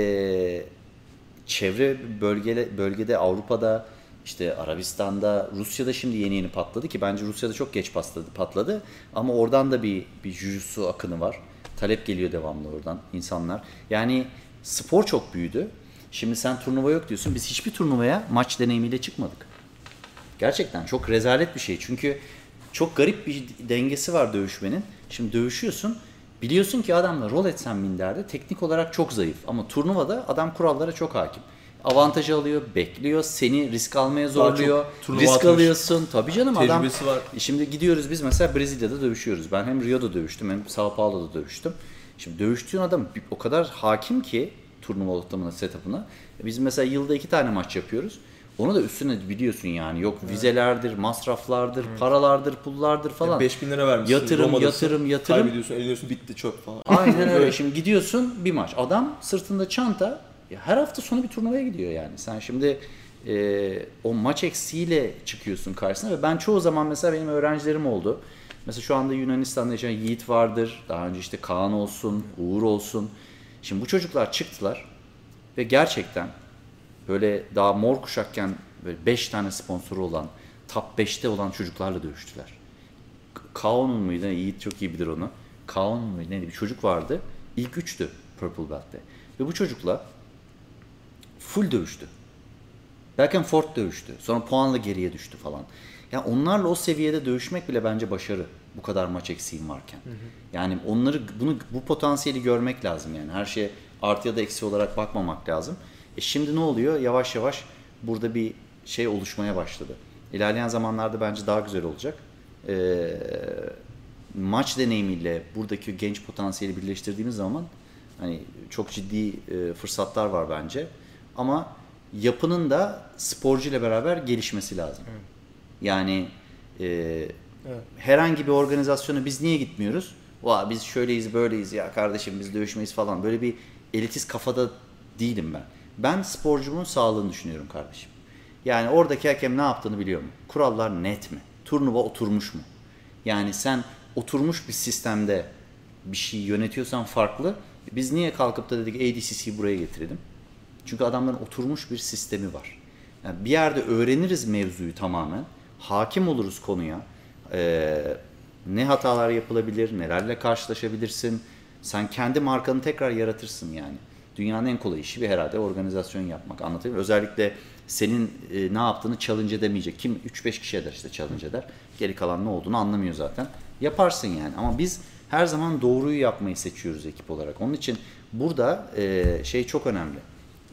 çevre bölgede, bölgede Avrupa'da işte Arabistan'da Rusya'da şimdi yeni yeni patladı ki bence Rusya'da çok geç patladı, patladı. ama oradan da bir bir jujutsu akını var. Talep geliyor devamlı oradan insanlar. Yani spor çok büyüdü. Şimdi sen turnuva yok diyorsun. Biz hiçbir turnuvaya maç deneyimiyle çıkmadık. Gerçekten çok rezalet bir şey. Çünkü çok garip bir dengesi var dövüşmenin. Şimdi dövüşüyorsun. Biliyorsun ki adamla rol etsen minderde teknik olarak çok zayıf. Ama turnuvada adam kurallara çok hakim. Avantajı alıyor, bekliyor, seni risk almaya zorluyor. Risk atmış. alıyorsun. Tabii canım adam. Tecrübesi var. Şimdi gidiyoruz biz mesela Brezilya'da dövüşüyoruz. Ben hem Rio'da dövüştüm hem Sao Paulo'da dövüştüm. Şimdi dövüştüğün adam o kadar hakim ki turnuva ortamına, setup'ına. Biz mesela yılda iki tane maç yapıyoruz. Onu da üstüne biliyorsun yani. Yok vizelerdir, masraflardır, paralardır, pullardır falan. 5000 lira vermişsin. Yatırım, Roma'dasın, yatırım, yatırım. Kaybediyorsun, eliyorsun bitti çöp falan. Aynen öyle. Şimdi gidiyorsun bir maç. Adam sırtında çanta. Ya her hafta sonu bir turnuvaya gidiyor yani. Sen şimdi e, o maç eksiğiyle çıkıyorsun karşısına ve ben çoğu zaman mesela benim öğrencilerim oldu. Mesela şu anda Yunanistan'da yaşayan Yiğit vardır. Daha önce işte Kaan olsun, Uğur olsun. Şimdi bu çocuklar çıktılar ve gerçekten böyle daha mor kuşakken böyle 5 tane sponsoru olan, top 5'te olan çocuklarla dövüştüler. Kaon'un muydu? Yiğit çok iyi bilir onu. Kaon muydu? Neydi? Bir çocuk vardı. İlk üçtü Purple Belt'te. Ve bu çocukla full dövüştü. Belki Ford dövüştü. Sonra puanla geriye düştü falan. Yani onlarla o seviyede dövüşmek bile bence başarı. Bu kadar maç eksiğin varken. Yani onları bunu bu potansiyeli görmek lazım yani. Her şeye artı ya da eksi olarak bakmamak lazım. E şimdi ne oluyor? Yavaş yavaş burada bir şey oluşmaya başladı. İlerleyen zamanlarda bence daha güzel olacak. Ee, maç deneyimiyle buradaki genç potansiyeli birleştirdiğimiz zaman hani çok ciddi e, fırsatlar var bence. Ama yapının da sporcu ile beraber gelişmesi lazım. Yani e, herhangi bir organizasyona biz niye gitmiyoruz? Vay biz şöyleyiz böyleyiz ya kardeşim biz dövüşmeyiz falan. Böyle bir elitist kafada değilim ben. Ben sporcumun sağlığını düşünüyorum kardeşim. Yani oradaki hakem ne yaptığını biliyor mu? Kurallar net mi? Turnuva oturmuş mu? Yani sen oturmuş bir sistemde bir şey yönetiyorsan farklı. Biz niye kalkıp da dedik ADCC'yi buraya getirelim? Çünkü adamların oturmuş bir sistemi var. Yani bir yerde öğreniriz mevzuyu tamamen. Hakim oluruz konuya. Ee, ne hatalar yapılabilir, nelerle karşılaşabilirsin. Sen kendi markanı tekrar yaratırsın yani. Dünyanın en kolay işi bir herhalde organizasyon yapmak. Anlatayım? Özellikle senin e, ne yaptığını challenge edemeyecek. Kim 3-5 kişi eder işte challenge eder. Geri kalan ne olduğunu anlamıyor zaten. Yaparsın yani. Ama biz her zaman doğruyu yapmayı seçiyoruz ekip olarak. Onun için burada e, şey çok önemli.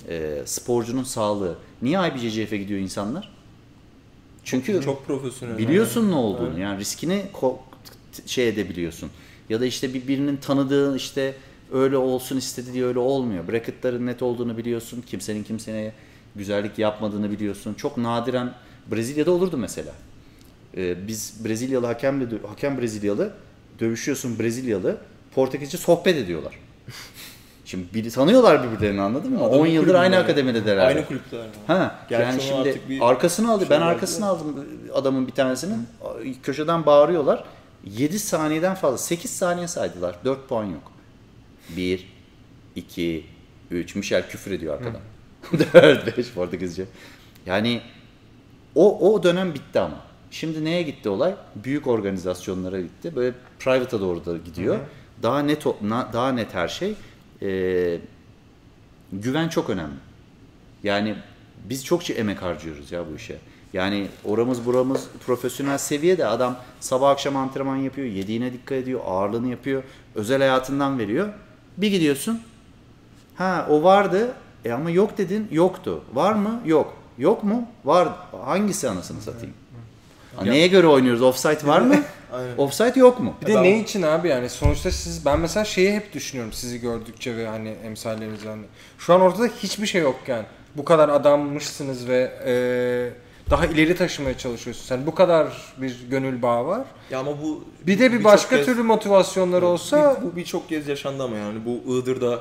E, sporcunun sağlığı. Niye IBJJF'e gidiyor insanlar? Çünkü Çok profesyonel. biliyorsun ne olduğunu. Yani riskini şey edebiliyorsun. Ya da işte bir birinin tanıdığı işte öyle olsun istedi diye öyle olmuyor. Bracketların net olduğunu biliyorsun. Kimsenin kimseye güzellik yapmadığını biliyorsun. Çok nadiren Brezilya'da olurdu mesela. Ee, biz Brezilyalı hakemle hakem Brezilyalı dövüşüyorsun Brezilyalı Portekizce sohbet ediyorlar. Şimdi biri tanıyorlar birbirlerini anladın mı? Adamın 10 yıldır aynı yani. akademideler. Aynı kulüpte. Ha, Gerçi yani şimdi bir arkasını aldı. şey Ben arkasını aldım adamın bir tanesini. Köşeden bağırıyorlar. 7 saniyeden fazla. 8 saniye saydılar. 4 puan yok. 1, 2, 3. Michel küfür ediyor arkadan. 4, 5 Portekizce. Yani o, o dönem bitti ama. Şimdi neye gitti olay? Büyük organizasyonlara gitti. Böyle private'a doğru da gidiyor. Daha net daha net her şey. Ee, güven çok önemli. Yani biz çokça emek harcıyoruz ya bu işe. Yani oramız buramız profesyonel seviyede adam sabah akşam antrenman yapıyor, yediğine dikkat ediyor, ağırlığını yapıyor, özel hayatından veriyor. Bir gidiyorsun, ha o vardı e ama yok dedin, yoktu. Var mı? Yok. Yok mu? Var. Hangisi anasını satayım? Ha, neye göre oynuyoruz? Offside var mı? Aynen. Offside yok mu? Bir de ne için abi yani sonuçta siz ben mesela şeyi hep düşünüyorum sizi gördükçe ve hani emsallerinizi hani şu an ortada hiçbir şey yokken bu kadar adammışsınız ve e, daha ileri taşımaya çalışıyorsunuz. Yani bu kadar bir gönül bağı var. Ya ama bu Bir de bir birçok başka kez- türlü motivasyonları olsa Bir- bu birçok kez yaşandı ama yani bu Iğdır'da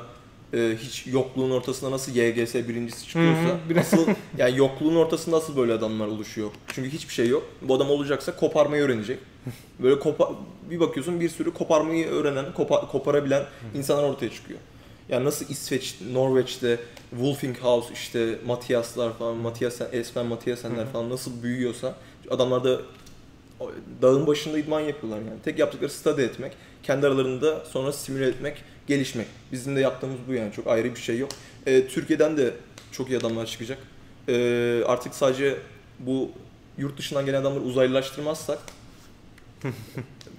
e, hiç yokluğun ortasında nasıl YGS birincisi çıkıyorsa Hı hı, bir- nasıl yani yokluğun ortasında nasıl böyle adamlar oluşuyor? Çünkü hiçbir şey yok. Bu adam olacaksa koparmayı öğrenecek. Böyle kopa, bir bakıyorsun bir sürü koparmayı öğrenen, kopa- koparabilen insanlar ortaya çıkıyor. Yani nasıl İsveç, Norveç'te Wolfinghaus işte Matiaslar falan, Matias, Espen Matiasenler falan nasıl büyüyorsa adamlar da o- dağın başında idman yapıyorlar yani. Tek yaptıkları study etmek, kendi aralarında sonra simüle etmek, gelişmek. Bizim de yaptığımız bu yani. Çok ayrı bir şey yok. Ee, Türkiye'den de çok iyi adamlar çıkacak. Ee, artık sadece bu yurt dışından gelen adamları uzaylılaştırmazsak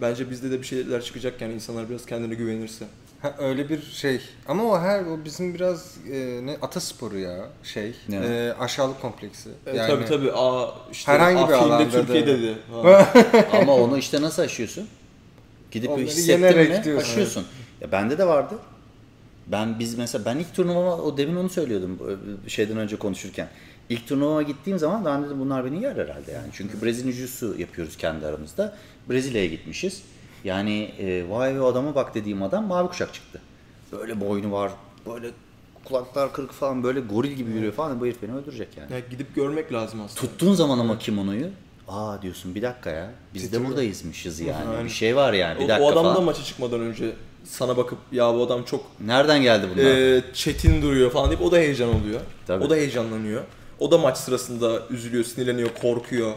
bence bizde de bir şeyler çıkacak yani insanlar biraz kendine güvenirse. Ha, öyle bir şey. Ama o her o bizim biraz e, ne atasporu ya şey. Ne? E, aşağılık kompleksi. E, tabii tabii. Aa, işte, Herhangi aa, bir alanda Türkiye'de dedi. Ha. Ama onu işte nasıl aşıyorsun? Gidip Onları hissettin mi diyorsun. aşıyorsun. Ya bende de vardı. Ben biz mesela ben ilk turnuvama o demin onu söylüyordum e, şeyden önce konuşurken. İlk turnuvama gittiğim zaman ben dedim bunlar beni yer herhalde yani. Çünkü Brezilya Jiu-Jitsu yapıyoruz kendi aramızda. Brezilya'ya gitmişiz. Yani e, vay be adama bak dediğim adam mavi kuşak çıktı. Böyle boynu var, böyle kulaklar kırık falan böyle goril gibi yürüyor falan. Bu herif beni öldürecek yani. Ya gidip görmek lazım aslında. Tuttuğun zaman ama kimonoyu aa diyorsun bir dakika ya biz de Titriyor. buradayızmışız yani. Aynen. Bir şey var yani bir O, dakika o adam da falan. maça çıkmadan önce sana bakıp ya bu adam çok Nereden geldi bunlar? e, çetin duruyor falan deyip o da heyecan oluyor. Tabii. O da heyecanlanıyor. O da maç sırasında üzülüyor, sinirleniyor, korkuyor.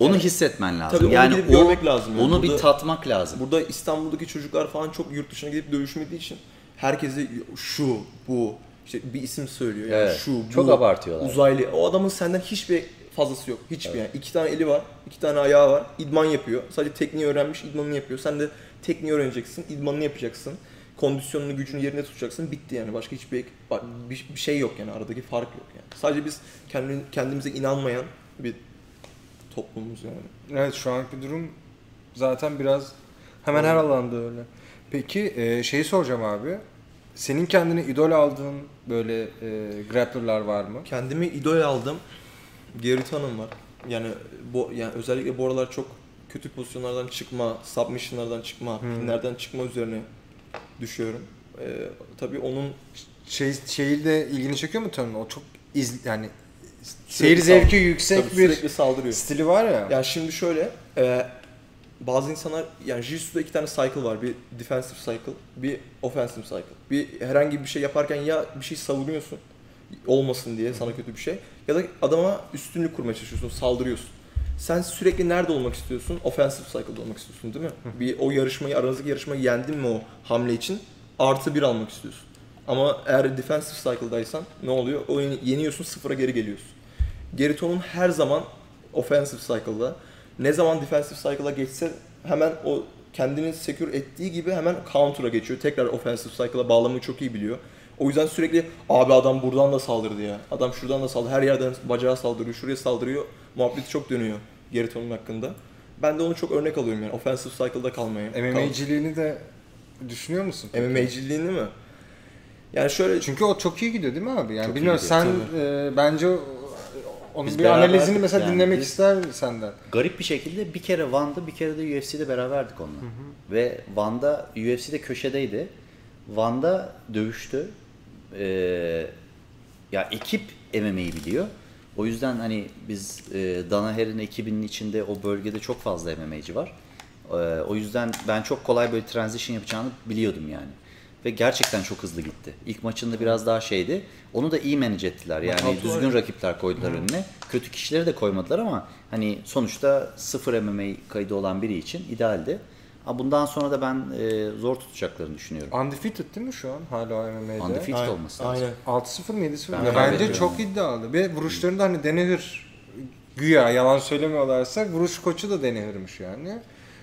onu hissetmen lazım. Tabii onu yani gidip o- görmek lazım yani. Onu bir Burada- tatmak lazım. Burada İstanbul'daki çocuklar falan çok yurt dışına gidip dövüşmediği için herkese şu, bu, işte bir isim söylüyor. Yani Evet, şu, bu. çok abartıyorlar. Uzaylı. O adamın senden hiçbir fazlası yok. Hiçbir yani. iki tane eli var, iki tane ayağı var. İdman yapıyor. Sadece tekniği öğrenmiş, idmanını yapıyor. Sen de tekniği öğreneceksin, idmanını yapacaksın. Kondisyonunu, gücünü yerine tutacaksın. Bitti yani. Başka hiçbir bir, bir şey yok yani. Aradaki fark yok yani. Sadece biz kendi, kendimize inanmayan bir toplumuz yani. Evet şu anki durum zaten biraz hemen her alanda öyle. Peki e, şeyi soracağım abi. Senin kendine idol aldığın böyle e, grappler'lar var mı? Kendimi idol aldım. Gary Tanım var. Yani bu yani özellikle bu aralar çok kötü pozisyonlardan çıkma, submissionlardan çıkma, Hmm. pinlerden çıkma üzerine düşüyorum. Ee, tabii onun Şey şeyi de ilgini çekiyor mu Tony? O çok iz yani seyir zevki yüksek tabii bir sürekli saldırıyor. stili var ya. Yani şimdi şöyle, e, bazı insanlar yani Jiu-Jitsu'da iki tane cycle var. Bir defensive cycle, bir offensive cycle. Bir herhangi bir şey yaparken ya bir şey savunuyorsun olmasın diye sana kötü bir şey ya da adama üstünlük kurmaya çalışıyorsun, saldırıyorsun. Sen sürekli nerede olmak istiyorsun? Offensive cycle'da olmak istiyorsun değil mi? Bir o yarışmayı, aranızdaki yarışmayı yendin mi o hamle için? Artı bir almak istiyorsun. Ama eğer defensive cycle'daysan ne oluyor? O yeniyorsun, sıfıra geri geliyorsun. Geriton'un her zaman offensive cycle'da ne zaman defensive cycle'a geçse hemen o kendini secure ettiği gibi hemen counter'a geçiyor. Tekrar offensive cycle'a bağlamayı çok iyi biliyor. O yüzden sürekli abi adam buradan da saldırdı ya. Adam şuradan da saldırdı. Her yerden bacağa saldırıyor, şuraya saldırıyor. Muhabbeti çok dönüyor Geriton'un hakkında. Ben de onu çok örnek alıyorum yani offensive cycle'da kalmaya. MMA'ciliğini de düşünüyor musun? peki? MMA'ciliğini mi? Yani şöyle Çünkü o çok iyi gidiyor değil mi abi? Yani Çok bilmiyorum sen e, bence onun Biz bir analizini mesela yani. dinlemek Biz- ister senden. Garip bir şekilde bir kere Van'da bir kere de UFC'de beraberdik onunla. Ve Van'da UFC'de köşedeydi. Van'da dövüştü. Ee, ya ekip MMA'yi biliyor. O yüzden hani biz e, Danaher'in ekibinin içinde o bölgede çok fazla MMA'ci var. Ee, o yüzden ben çok kolay böyle transition yapacağını biliyordum yani. Ve gerçekten çok hızlı gitti. İlk maçında biraz daha şeydi. Onu da iyi manage ettiler. Yani var düzgün ya. rakipler koydular önüne. Kötü kişileri de koymadılar ama hani sonuçta sıfır MMA kaydı olan biri için idealdi. Ha bundan sonra da ben e, zor tutacaklarını düşünüyorum. Undefeated değil mi şu an hala MMA'de? Undefeated Aynen, olması lazım. Aynen. 6-0 mı 7-0 Ben mı? Bence çok iddialı. Ve vuruşlarında hani Denehir güya yalan söylemiyorlarsa vuruş koçu da Denehir'miş yani.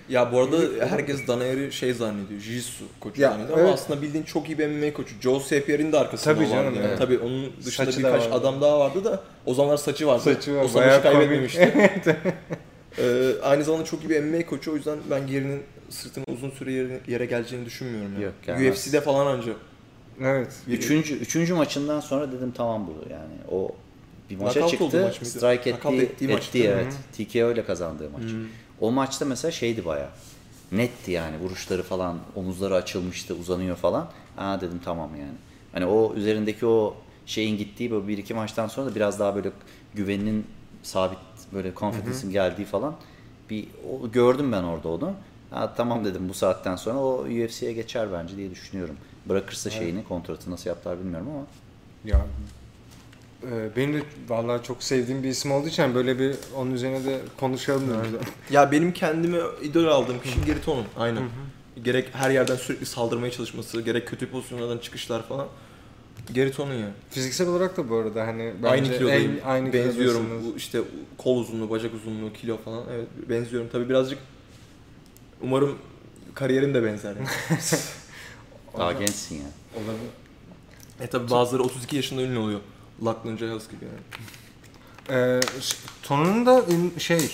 Ya bu arada herkes Danaher'i şey zannediyor, Jiu-Jitsu koçu Ya, zannediyor evet. ama aslında bildiğin çok iyi bir MMA koçu. Joe St. Pierre'in de arkasında Tabii canım, vardı. yani. evet. Tabii onun dışında Saçı da birkaç vardı. adam daha vardı da o zamanlar saçı vardı. Saçı var, o savaşı kaybetmemişti. ee, aynı zamanda çok iyi bir MMA koçu o yüzden ben Geri'nin sırtının uzun süre yere, yere geleceğini düşünmüyorum yani. Yok, gelmez. UFC'de falan ancak. Evet. Üçüncü, üçüncü maçından sonra dedim tamam bu yani. O bir maça Knockout çıktı. maç mıydı? strike Knockout etti, ettiği maç etti mi? evet. TKO ile kazandığı maç. O maçta mesela şeydi baya. Netti yani vuruşları falan, omuzları açılmıştı, uzanıyor falan. Aa dedim tamam yani. Hani o üzerindeki o şeyin gittiği böyle bir iki maçtan sonra da biraz daha böyle güveninin sabit böyle confidence'ın geldiği falan bir o, gördüm ben orada onu. Ha, tamam dedim bu saatten sonra o UFC'ye geçer bence diye düşünüyorum. Bırakırsa şeyini, kontratı nasıl yaptılar bilmiyorum ama. Ya e, benim de vallahi çok sevdiğim bir isim olduğu için böyle bir onun üzerine de konuşalım diyorum. Ya benim kendime idol aldığım kişi Geri Ton'un. Aynen. Gerek her yerden sürekli saldırmaya çalışması, gerek kötü pozisyonlardan çıkışlar falan. Geri Ton'un ya. Fiziksel olarak da bu arada hani bence aynı kilodayım. en- aynı benziyorum. Bu işte kol uzunluğu, bacak uzunluğu, kilo falan. Evet benziyorum. Tabii birazcık umarım kariyerim de benzer. Yani. Daha gençsin ya. Olabilir. E tabi bazıları 32 yaşında ünlü oluyor. Lachlan Giles gibi yani. Ee, Ton'un da şey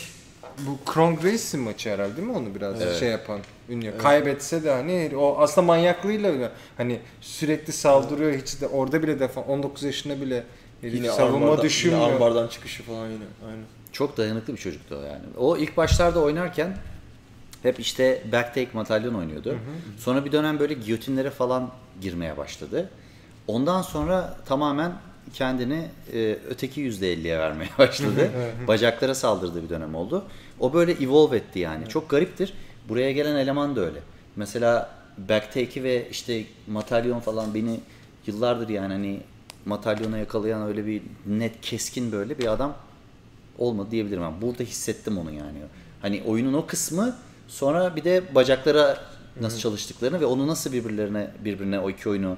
bu Kron Gracie maçı herhalde değil mi onu biraz Evet. şey yapan ünlü. Kaybetse de hani o aslında manyaklığıyla. Hani sürekli saldırıyor hiç de orada bile defa 19 yaşında bile Yine savunma armbardan, düşünmüyor. Yine armbardan çıkışı falan yine. Aynen. Çok dayanıklı bir çocuktu o yani. O ilk başlarda oynarken hep işte backtake matalyon oynuyordu. Sonra bir dönem böyle giyotinlere falan girmeye başladı. Ondan sonra tamamen kendini e, öteki %50'ye vermeye başladı. Bacaklara saldırdığı bir dönem oldu. O böyle evolve etti yani. Çok gariptir. Buraya gelen eleman da öyle. Mesela backtake'i ve işte matalyon falan beni yıllardır yani hani matalyona yakalayan öyle bir net keskin böyle bir adam olmadı diyebilirim. Ben burada hissettim onu yani. Hani oyunun o kısmı sonra bir de bacaklara nasıl çalıştıklarını ve onu nasıl birbirlerine birbirine o iki oyunu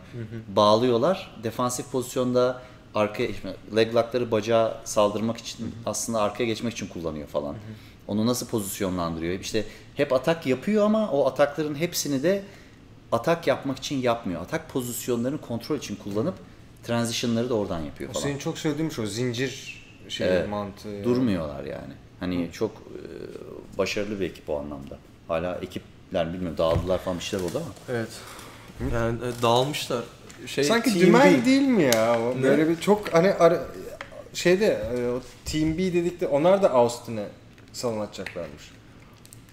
bağlıyorlar. Defansif pozisyonda arkaya leg lock'ları bacağa saldırmak için aslında arkaya geçmek için kullanıyor falan. Onu nasıl pozisyonlandırıyor? İşte hep atak yapıyor ama o atakların hepsini de atak yapmak için yapmıyor. Atak pozisyonlarını kontrol için kullanıp transition'ları da oradan yapıyor O falan. senin çok söylediğin o zincir şey Evet. mantığı. Durmuyorlar yani. Hani çok e, başarılı bir ekip o anlamda. Hala ekipler bilmiyorum dağıldılar falan bir şeyler oldu ama. Evet. Yani e, dağılmışlar. Şey, Sanki dümen B. değil mi ya? O Ne? böyle bir çok hani ara, şeyde e, o Team B dedik de onlar da Austin'e salon açacaklarmış.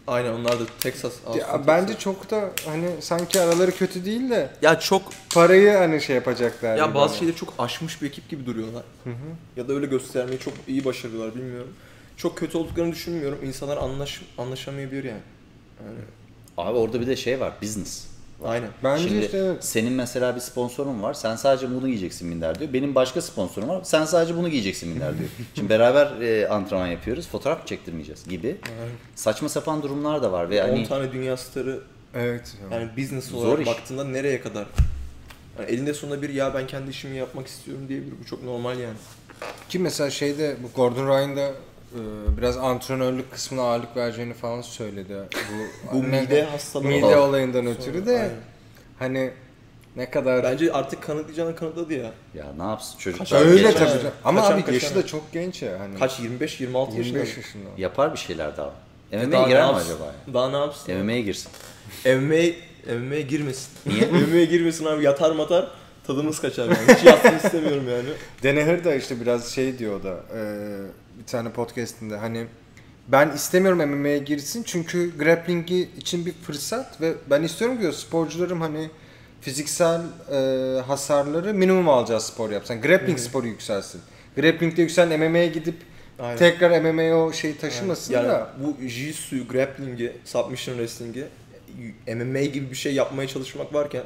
Aynen onlar da Texas. Austin, Ya, Texas. bence çok da hani sanki araları kötü değil de ya çok parayı hani şey yapacaklar. ya bazı hani. şeyleri çok aşmış bir ekip gibi duruyorlar. Ya da öyle göstermeyi çok iyi başarıyorlar bilmiyorum. Çok kötü olduklarını düşünmüyorum. İnsanlar anlaş anlaşamayabilir yani. Yani Abi orada bir de şey var business. aynen. Bence Şimdi işte evet. senin mesela bir sponsorun var. Sen sadece bunu giyeceksin minder diyor. Benim başka sponsorum var. Sen sadece bunu giyeceksin minder diyor. Şimdi beraber e, antrenman yapıyoruz. Fotoğraf çektirmeyeceğiz gibi. Saçma sapan durumlar da var ve 10 hani tane dünya starı Evet. yani business Zor olarak iş. baktığında nereye kadar? Yani elinde sonunda bir ya ben kendi işimi yapmak istiyorum diyebilir. Bu çok normal yani. Ki mesela şeyde bu Gordon Ryan'da biraz antrenörlük kısmına ağırlık vereceğini falan söyledi. Bu, Bu mide hastalığı mide olayından Sonra- ötürü de aynen. hani ne kadar Bence artık kanıtlayacağını kanıtladı ya. ya ne yapsın çocuk. Kaç- öyle Geçen- tabii. canım. Ama kaçan abi yaşı kaçan. da çok genç ya hani. Kaç 25 26 yaşında. 25 yaşında. Yapar bir şeyler daha. MMA'ye girer mi acaba? ya? Daha ne yapsın? MMA'ye girsin. MMA MMA'ye girmesin. Niye? MMA'ye girmesin abi yatar matar tadımız kaçar yani. Hiç yapsın istemiyorum yani. Denehir da işte biraz şey diyor da e, bir tane podcastinde hani ben istemiyorum MMA'ye girsin çünkü grappling'i için bir fırsat ve ben istiyorum diyor sporcularım hani fiziksel e, hasarları minimum alacağı spor yapsın. Grappling sporu yükselsin. Grappling'de yükselen MMA'ye gidip Aynen. tekrar MMA'ye o şeyi taşımasın yani da. bu Jiu-Jitsu'yu, grappling'i, submission wrestling'i MMA gibi bir şey yapmaya çalışmak varken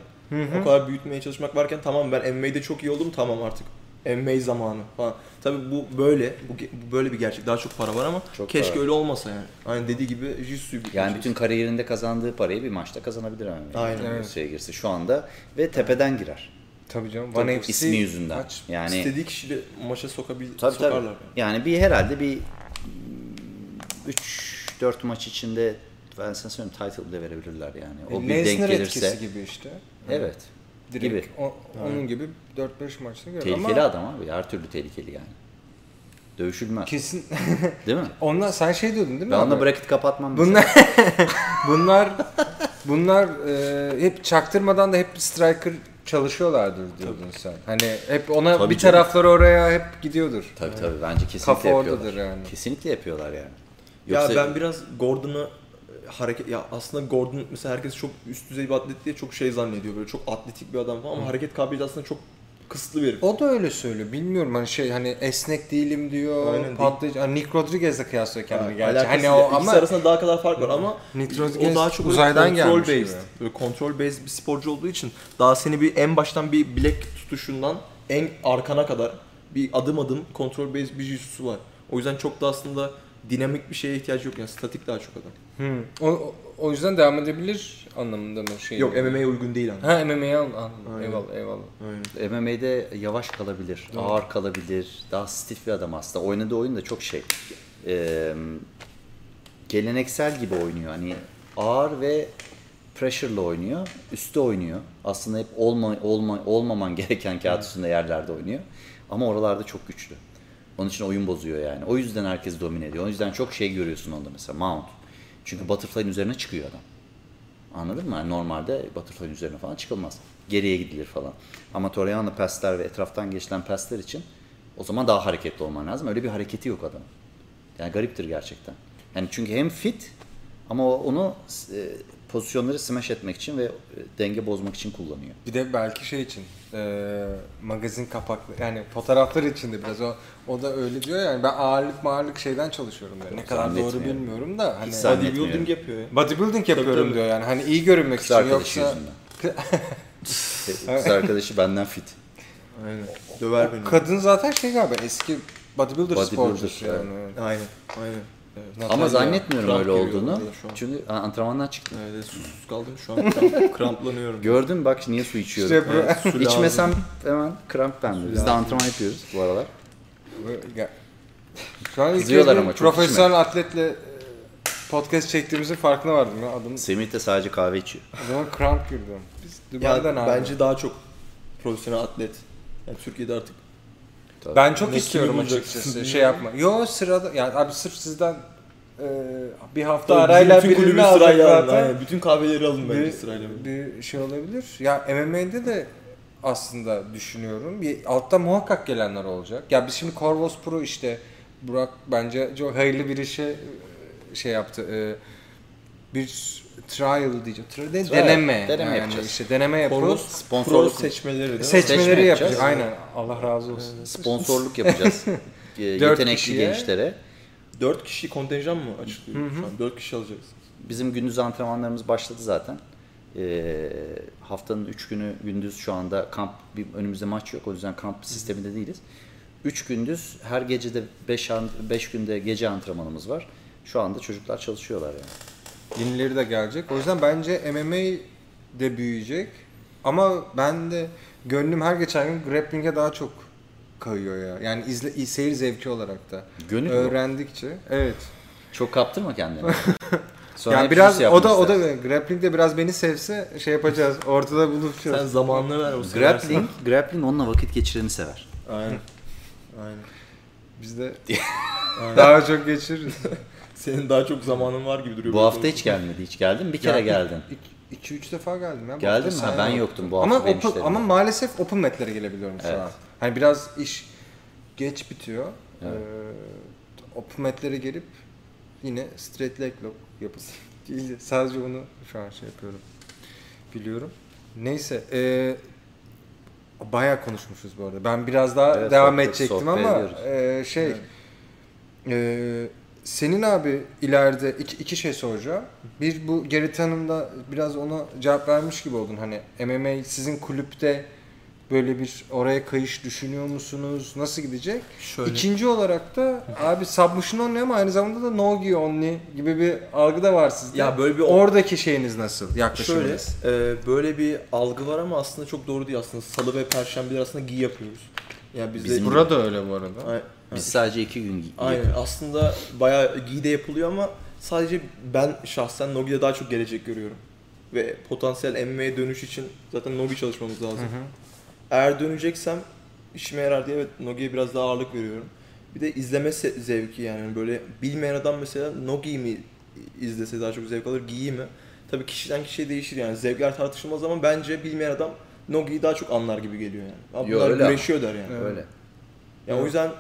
o kadar büyütmeye çalışmak varken tamam ben MMA'de çok iyi oldum tamam artık MMA zamanı falan. Tabi bu böyle bu, ge- bu böyle bir gerçek. Daha çok para var ama Çok keşke para. öyle olmasa yani. Aynı dediği gibi Jiu-Jitsu'yu Yani bütün kariyerinde kazandığı parayı bir maçta kazanabilir ama. Aynen. Evet. Şeye girse şu anda ve tepeden girer. Tabii canım. Tabii, One FC ismi yüzünden. maç. Yani istediği kişiyle maça sokabil tabii sokarlar. tabii. Yani bir herhalde bir 3-4 maç içinde ben sana söyleyeyim title bile verebilirler yani. O bir denk Lesnar gelirse. etkisi gibi işte. Evet. Direkt Gibi. o- onun gibi 4-5 maçta görüyor. Tehlikeli Ama adam abi. Her türlü tehlikeli yani. Dövüşülmez. kesin Değil mi? Onlar sen şey diyordun değil mi? Ben onunla bracket kapatmam. Bunlar bunlar bunlar e, hep çaktırmadan da hep striker çalışıyorlardır diyordun sen. Hani hep ona Tabii bir canım. tarafları oraya hep gidiyordur. Tabii tabii bence kesinlikle Kafa yapıyorlar. oradadır yani. Kesinlikle yapıyorlar yani. Ya ben biraz Gordon'ı hareket ya aslında Gordon mesela herkes çok üst düzey bir atlet diye çok şey zannediyor böyle çok atletik bir adam falan ama hareket kabiliyeti aslında çok kısıtlı bir herif. O da öyle söylüyor. Bilmiyorum hani şey hani esnek değilim diyor. Aynen değil. patlayıcı. Hani Nick Rodriguez'le kıyaslıyor kendini gerçi. Alakası Hani o İkisi ama arasında daha kadar fark var ama Nick o Rodriguez daha çok uzaydan kontrol gibi. based. Böyle kontrol based bir sporcu olduğu için daha seni bir en baştan bir bilek tutuşundan en arkana kadar bir adım adım kontrol based bir jiu var. O yüzden çok da aslında dinamik bir şeye ihtiyacı yok yani statik daha çok adam. Hı. O, o- yüzden devam edebilir anlamında mı şey? Yok MMA'ye uygun değil ama. Ha MMA'ye al. al. Aynen. Eyvallah eyvallah. Aynen. MMA'de yavaş kalabilir, ağır kalabilir. Daha stiff bir adam aslında. Oynadığı oyun da çok şey. Ee, geleneksel gibi oynuyor. Hani ağır ve pressure'la oynuyor. Üstte oynuyor. Aslında hep olma, olma, olmaman gereken kağıt üstünde yerlerde oynuyor. Ama oralarda çok güçlü. Onun için oyun bozuyor yani. O yüzden herkes domine ediyor. O yüzden çok şey görüyorsun onda mesela Mount. Çünkü butterfly'ın üzerine çıkıyor adam. Anladın mı? Yani normalde butterfly'ın üzerine falan çıkılmaz. Geriye gidilir falan. Ama Torreira paslar ve etraftan geçilen paslar için o zaman daha hareketli olman lazım. Öyle bir hareketi yok adamın. Yani gariptir gerçekten. Yani çünkü hem fit ama onu e, pozisyonları smash etmek için ve e, denge bozmak için kullanıyor. Bir de belki şey için e, magazin kapaklı yani fotoğraflar için de biraz o o da öyle diyor yani ben ağırlık ağırlık şeyden çalışıyorum diyor. Ne kadar doğru bilmiyorum da hani. Bodybuilding yapıyor ya. bodybuilding yapıyorum tabii. diyor yani hani iyi görünmek Kız için yoksa. Kız arkadaşı benden fit. Aynen. Döver beni. kadın zaten şey galiba eski bodybuilder, Bodybuilder, sporcusu yani. Aynen. Aynen. Evet. Ama zannetmiyorum Kramp öyle olduğunu. Çünkü antrenmandan çıktım. Evet, susuz kaldım şu an. Kramp- kramplanıyorum. Gördün bak niye su içiyorum. İşte bu- Evet, su. İçmesem hemen kramp bende. Biz de antrenman yapıyoruz bu aralar. Ya- Şu an Kızıyorlar ama çok profesyonel atletle e, podcast çektiğimizin farkına vardım ya. Adım, Semih de sadece kahve içiyor. o zaman kramp girdi. Biz Ya, Dubai'den abi. bence daha çok profesyonel atlet. Yani Türkiye'de artık Ben çok Ne istiyorum açıkçası. Şey yapma. Yo sırada yani abi sırf sizden e, bir hafta Tabii arayla bütün birini kulübü sırayla alın. zaten. Aynen. Bütün kahveleri alın bence Bir, sırayla. bir şey olabilir. Ya MMA'de de aslında düşünüyorum. Bir altta muhakkak gelenler olacak. Ya biz şimdi Corvos Pro işte Burak bence çok hayırlı bir işe e, şey yaptı. E, bir trial diyeceğim. Trial değil, Trial, deneme. deneme yani yapacağız. işte deneme yapıyoruz. Sponsorluk- seçmeleri değil mi? Seçmeleri Seçme yapacağız. yapacağız. Aynen. Allah razı olsun. Sponsorluk yapacağız. Yetenekli kişiye. gençlere. 4 kişi kontenjan mı açılıyor şu an? 4 kişi alacağız. Bizim gündüz antrenmanlarımız başladı zaten. Ee, haftanın 3 günü gündüz şu anda kamp bir önümüzde maç yok o yüzden kamp sisteminde değiliz. 3 gündüz her gecede 5 5 günde gece antrenmanımız var. Şu anda çocuklar çalışıyorlar yani. Yenileri de gelecek. O yüzden bence MMA de büyüyecek. Ama ben de gönlüm her geçen gün grappling'e daha çok kayıyor ya. Yani izle, seyir zevki olarak da. Gönül? Öğrendikçe. Evet. Çok kaptırma kendini. Sonra yani biraz jüz o da o da istersin. grappling'de biraz beni sevse şey yapacağız. Ortada buluşacağız. Sen zamanını ver o seversen. Grappling, grappling onunla vakit geçireni sever. Aynen. Aynen. Biz de Aynen. daha çok geçiririz. Senin daha çok zamanın var gibi duruyor. Bu hafta hiç gelmedi. Hiç geldin? Bir kere Ya, geldin. 2-3 defa geldim ya. Geldin mi? Ha, ben yoktum bu hafta Ama, benim open, işlerim ama maalesef open mat'lere gelebiliyorum şu Evet. an. Hani biraz iş geç bitiyor. Evet. Ee, open mat'lere gelip yine straight leg lock değil sadece onu şu an şey yapıyorum. Biliyorum. Neyse. E, bayağı konuşmuşuz bu arada. Ben biraz daha Evet, devam sohbet- edecektim sohbet ama ediyoruz. e, şey Evet. ee, senin abi ileride iki, iki şey soracağım. Bir bu Gerrit Hanım'da biraz ona cevap vermiş gibi oldun. Hani MMA sizin kulüpte böyle bir oraya kayış düşünüyor musunuz? Nasıl gidecek? Şöyle. İkinci olarak da abi submission only ama aynı zamanda da no gi only gibi bir algı da var sizde. Ya böyle bir Oradaki şeyiniz nasıl? Şöyle, Yaklaşımınız? e, böyle bir algı var ama aslında çok doğru değil aslında. Salı ve perşembeler aslında giy yapıyoruz. Ya biz Bizim de, Burada öyle bu arada. Ay- Biz sadece iki gün Aynen. yapıyoruz. Aslında bayağı giy de yapılıyor ama sadece ben şahsen Nogi'de daha çok gelecek görüyorum. Ve potansiyel MMA'ye dönüş için zaten Nogi çalışmamız lazım. Eğer döneceksem işime yarar diye evet Nogi'ye biraz daha ağırlık veriyorum. Bir de izleme zevki yani böyle bilmeyen adam mesela Nogi mi izlese daha çok zevk alır, Gi'yi mi? Tabii kişiden kişiye değişir yani zevkler tartışılmaz ama bence bilmeyen adam Nogi'yi daha çok anlar gibi geliyor yani. Yo, bunlar öyle ama. güreşiyor der yani. Öyle. Yani Evet. o yüzden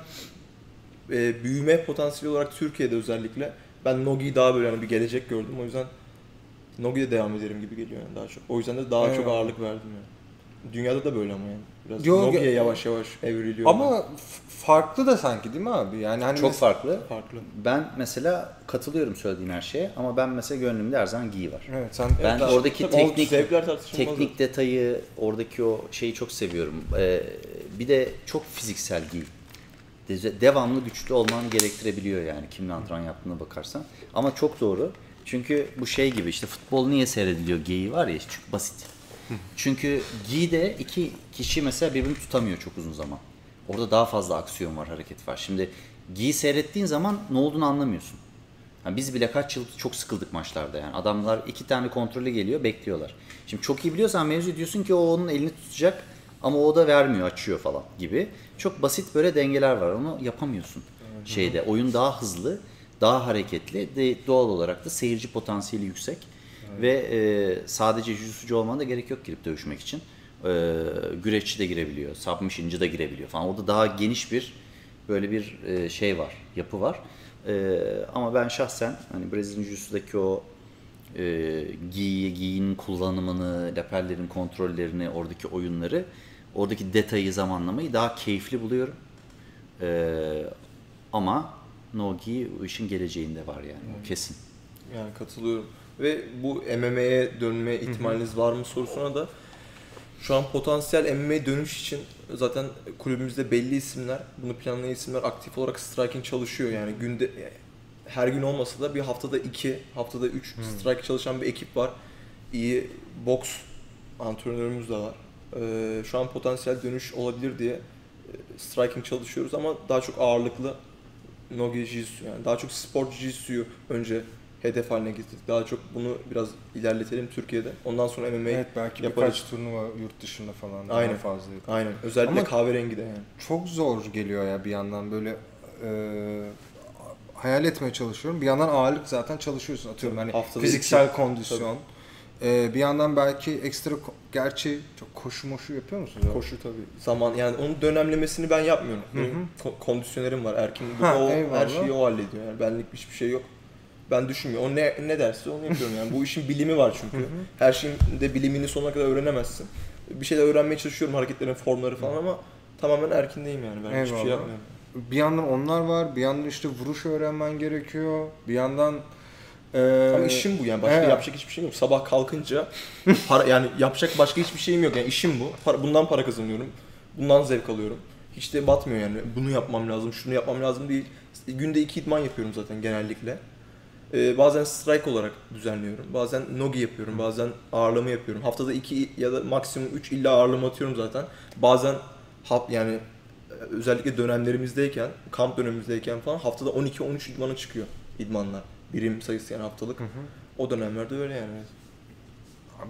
e, büyüme potansiyeli olarak Türkiye'de özellikle ben Nogi'yi daha böyle hani bir gelecek gördüm. O yüzden Nogi'de devam ederim gibi geliyor yani daha çok. O yüzden de daha çok Eyvallah. ağırlık verdim yani. Dünyada da böyle ama yani. Biraz Yo, Nogi'ye ge- yavaş yavaş evriliyor. Ama f- farklı da sanki değil mi abi? Yani hani Çok mes- farklı. farklı. Ben mesela katılıyorum söylediğin her şeye ama ben mesela gönlümde her zaman giy var. Evet sen Ben Evet, oradaki tabii teknik teknik detayı, oradaki o şeyi çok seviyorum. Ee, bir de çok fiziksel giy. De- Devamlı güçlü olmanı gerektirebiliyor yani kimle antrenman yaptığına bakarsan. Ama çok doğru. Çünkü bu şey gibi işte futbol niye seyrediliyor geyiği var ya çünkü basit. Çünkü giyde iki kişi mesela birbirini tutamıyor çok uzun zaman. Orada daha fazla aksiyon var, hareket var. Şimdi giy seyrettiğin zaman ne olduğunu anlamıyorsun. Yani biz bile kaç yıl çok sıkıldık maçlarda yani. Adamlar iki tane kontrolü geliyor bekliyorlar. Şimdi çok iyi biliyorsan mevzu diyorsun ki o onun elini tutacak ama o da vermiyor açıyor falan gibi. Çok basit böyle dengeler var onu yapamıyorsun şeyde. Oyun daha hızlı, daha hareketli de doğal olarak da seyirci potansiyeli yüksek. Ve e, sadece jiu olmana da gerek yok girip dövüşmek için. E, güreşçi de girebiliyor, submission'cı da girebiliyor falan. Orada daha geniş bir böyle bir e, şey var, yapı var. E, ama ben şahsen hani Brezilya Jiu-Jitsu'daki o e, giy, giyin kullanımını, lapellerin kontrollerini, oradaki oyunları, oradaki detayı, zamanlamayı daha keyifli buluyorum. E, ama Nogi o işin geleceğinde var yani o kesin. Yani katılıyorum. Ve bu MMA'ye dönme ihtimaliniz var mı sorusuna da şu an potansiyel MMA dönüş için zaten kulübümüzde belli isimler, bunu planlayan isimler aktif olarak striking çalışıyor. Yani günde her gün olmasa da bir haftada iki, haftada üç strike çalışan bir ekip var. İyi boks antrenörümüz de var. Ee, şu an potansiyel dönüş olabilir diye e, striking çalışıyoruz ama daha çok ağırlıklı Nogi Jiu-Jitsu yani daha çok spor Jiu-Jitsu'yu önce hedef haline getirdik. Daha çok bunu biraz ilerletelim Türkiye'de. Ondan sonra MMA Evet belki yaparız. birkaç turnuva yurt dışında falan daha Aynen. fazla. Aynen. Özellikle Ama- kahverengi de yani. Çok zor geliyor ya bir yandan böyle e, hayal etmeye çalışıyorum. Bir yandan ağırlık zaten çalışıyorsun atıyorum hani Haftada fiziksel iki. kondisyon. E, bir yandan belki ekstra ko- gerçi çok koşu moşu yapıyor musunuz? Koşu tabii. Zaman yani onun dönemlemesini ben yapmıyorum. Benim ko- kondisyonerim var. Erkin bu Ha, o her eyvallah. şeyi o hallediyor. Yani benlik hiçbir şey yok. Ben düşünmüyorum. O ne ne derse onu yapıyorum yani. Bu işin bilimi var çünkü. Her şeyin de bilimini sonuna kadar öğrenemezsin. Bir şeyler öğrenmeye çalışıyorum hareketlerin formları falan ama tamamen erkindeyim yani. Ben hiçbir şey Eyvallah. yapmıyorum. Bir yandan onlar var, bir yandan işte vuruş öğrenmen gerekiyor. Bir yandan e, Ama işim bu yani. Başka evet. yapacak hiçbir şeyim yok. Sabah kalkınca para yani yapacak başka hiçbir şeyim yok. Yani işim bu. Para, bundan para kazanıyorum. Bundan zevk alıyorum. Hiç de batmıyor yani. Bunu yapmam lazım, şunu yapmam lazım değil. Günde iki idman yapıyorum zaten genellikle. Ee, bazen strike olarak düzenliyorum. Bazen nogi yapıyorum. Bazen ağırlama yapıyorum. Haftada iki ya da maksimum üç illa ağırlama atıyorum zaten. Bazen hap yani özellikle dönemlerimizdeyken, kamp dönemimizdeyken falan haftada 12-13 idmana çıkıyor idmanlar. Birim sayısı yani haftalık. O dönemlerde öyle yani. evet.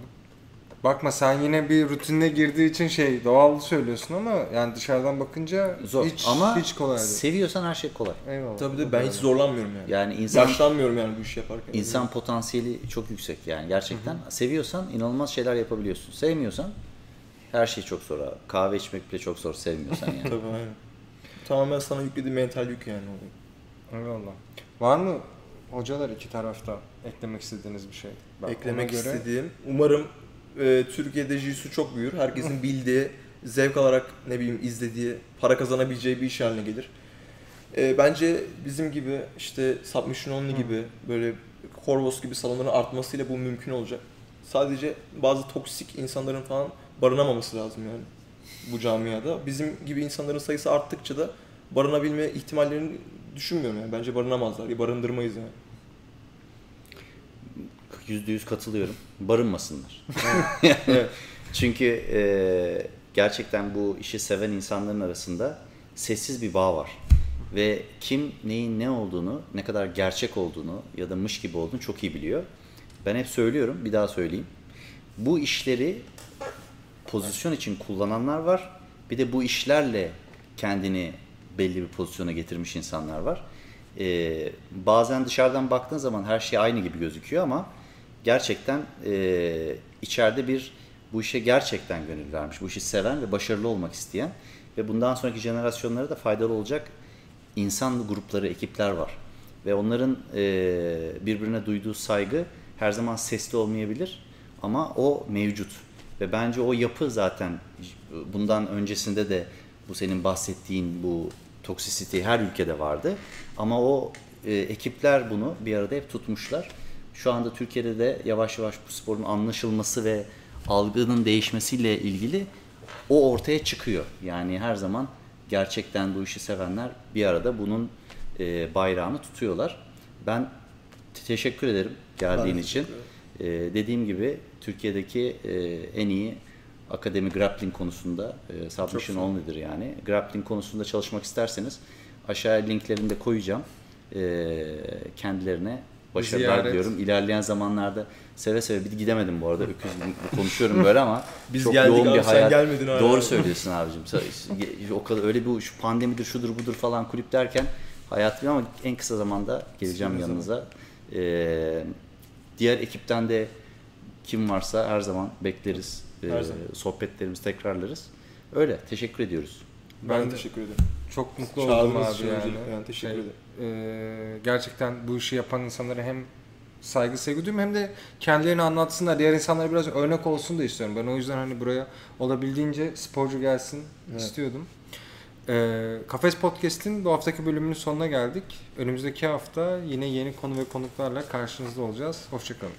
bakma sen yine bir rutinine girdiği için şey doğal söylüyorsun ama yani dışarıdan bakınca Zor hiç ama hiç kolay değil. seviyorsan her şey kolay. Eyvallah. Tabii de ben hiç zorlanmıyorum yani. Yani insan Yaşlanmıyorum yani bu işi yaparken. insan potansiyeli çok yüksek yani gerçekten. Seviyorsan inanılmaz şeyler yapabiliyorsun. Sevmiyorsan her şey çok zor. abi. Kahve içmek bile çok zor sevmiyorsan yani. Tabii aynen. Tamamen sana yüklediği mental yük yani. Eyvallah. Var mı hocalar iki tarafta eklemek istediğiniz bir şey? Ben Eklemek göre- istediğim. Umarım e, Türkiye'de jiu çok büyür. Herkesin bildiği, zevk alarak ne bileyim izlediği, para kazanabileceği bir iş haline gelir. E, bence bizim gibi işte Submission Only gibi böyle Corvos gibi salonların artmasıyla bu mümkün olacak. Sadece bazı toksik insanların falan barınamaması lazım yani bu camiada. Bizim gibi insanların sayısı arttıkça da barınabilme ihtimallerini düşünmüyorum yani. Bence barınamazlar. Ya barındırmayız yani. Yüzde yüz katılıyorum. Barınmasınlar. Evet. Çünkü e, gerçekten bu işi seven insanların arasında sessiz bir bağ var. Ve kim neyin ne olduğunu, ne kadar gerçek olduğunu ya da mış gibi olduğunu çok iyi biliyor. Ben hep söylüyorum, bir daha söyleyeyim. Bu işleri pozisyon için kullananlar var. Bir de bu işlerle kendini belli bir pozisyona getirmiş insanlar var. Ee, bazen dışarıdan baktığın zaman her şey aynı gibi gözüküyor ama gerçekten e, içeride bir bu işe gerçekten gönül vermiş, bu işi seven ve başarılı olmak isteyen ve bundan sonraki jenerasyonlara da faydalı olacak insan grupları, ekipler var. Ve onların e, birbirine duyduğu saygı her zaman sesli olmayabilir ama o mevcut. Ve bence o yapı zaten bundan öncesinde de bu senin bahsettiğin bu toksisite her ülkede vardı. Ama o e, ekipler bunu bir arada hep tutmuşlar. Şu anda Türkiye'de de yavaş yavaş bu sporun anlaşılması ve algının değişmesiyle ilgili o ortaya çıkıyor. Yani her zaman gerçekten bu işi sevenler bir arada bunun e, bayrağını tutuyorlar. Ben te- teşekkür ederim geldiğin Ben için. teşekkür E, dediğim gibi Türkiye'deki e, en iyi akademi grappling konusunda e, submission only'dir yani. Grappling konusunda çalışmak isterseniz aşağıya linklerini de koyacağım. e, kendilerine başarılar Ziyaret. diliyorum. İlerleyen zamanlarda seve seve bir gidemedim bu arada öküz konuşuyorum böyle ama Biz çok geldik yoğun abi, bir sen hayat. gelmedin hala. Doğru söylüyorsun abicim. O kadar öyle bir şu pandemidir şudur budur falan kulüp derken hayatım ama en kısa zamanda geleceğim Kısa yanınıza. Ee, diğer ekipten de kim varsa her zaman bekleriz. Zaman. sohbetlerimizi tekrarlarız. Öyle. Teşekkür ediyoruz. Ben, Ben de teşekkür ederim. çok mutlu oldum abi yani. yani teşekkür Şey, ederim. e, gerçekten bu işi yapan insanlara hem saygı sevgi duyuyorum hem de kendilerini anlatsınlar. Diğer insanlara biraz örnek olsun da istiyorum. Ben o yüzden hani buraya olabildiğince sporcu gelsin Evet. istiyordum. E, Kafes Podcast'in bu haftaki bölümünün sonuna geldik. Önümüzdeki hafta yine yeni konu ve konuklarla karşınızda olacağız. Hoşçakalın.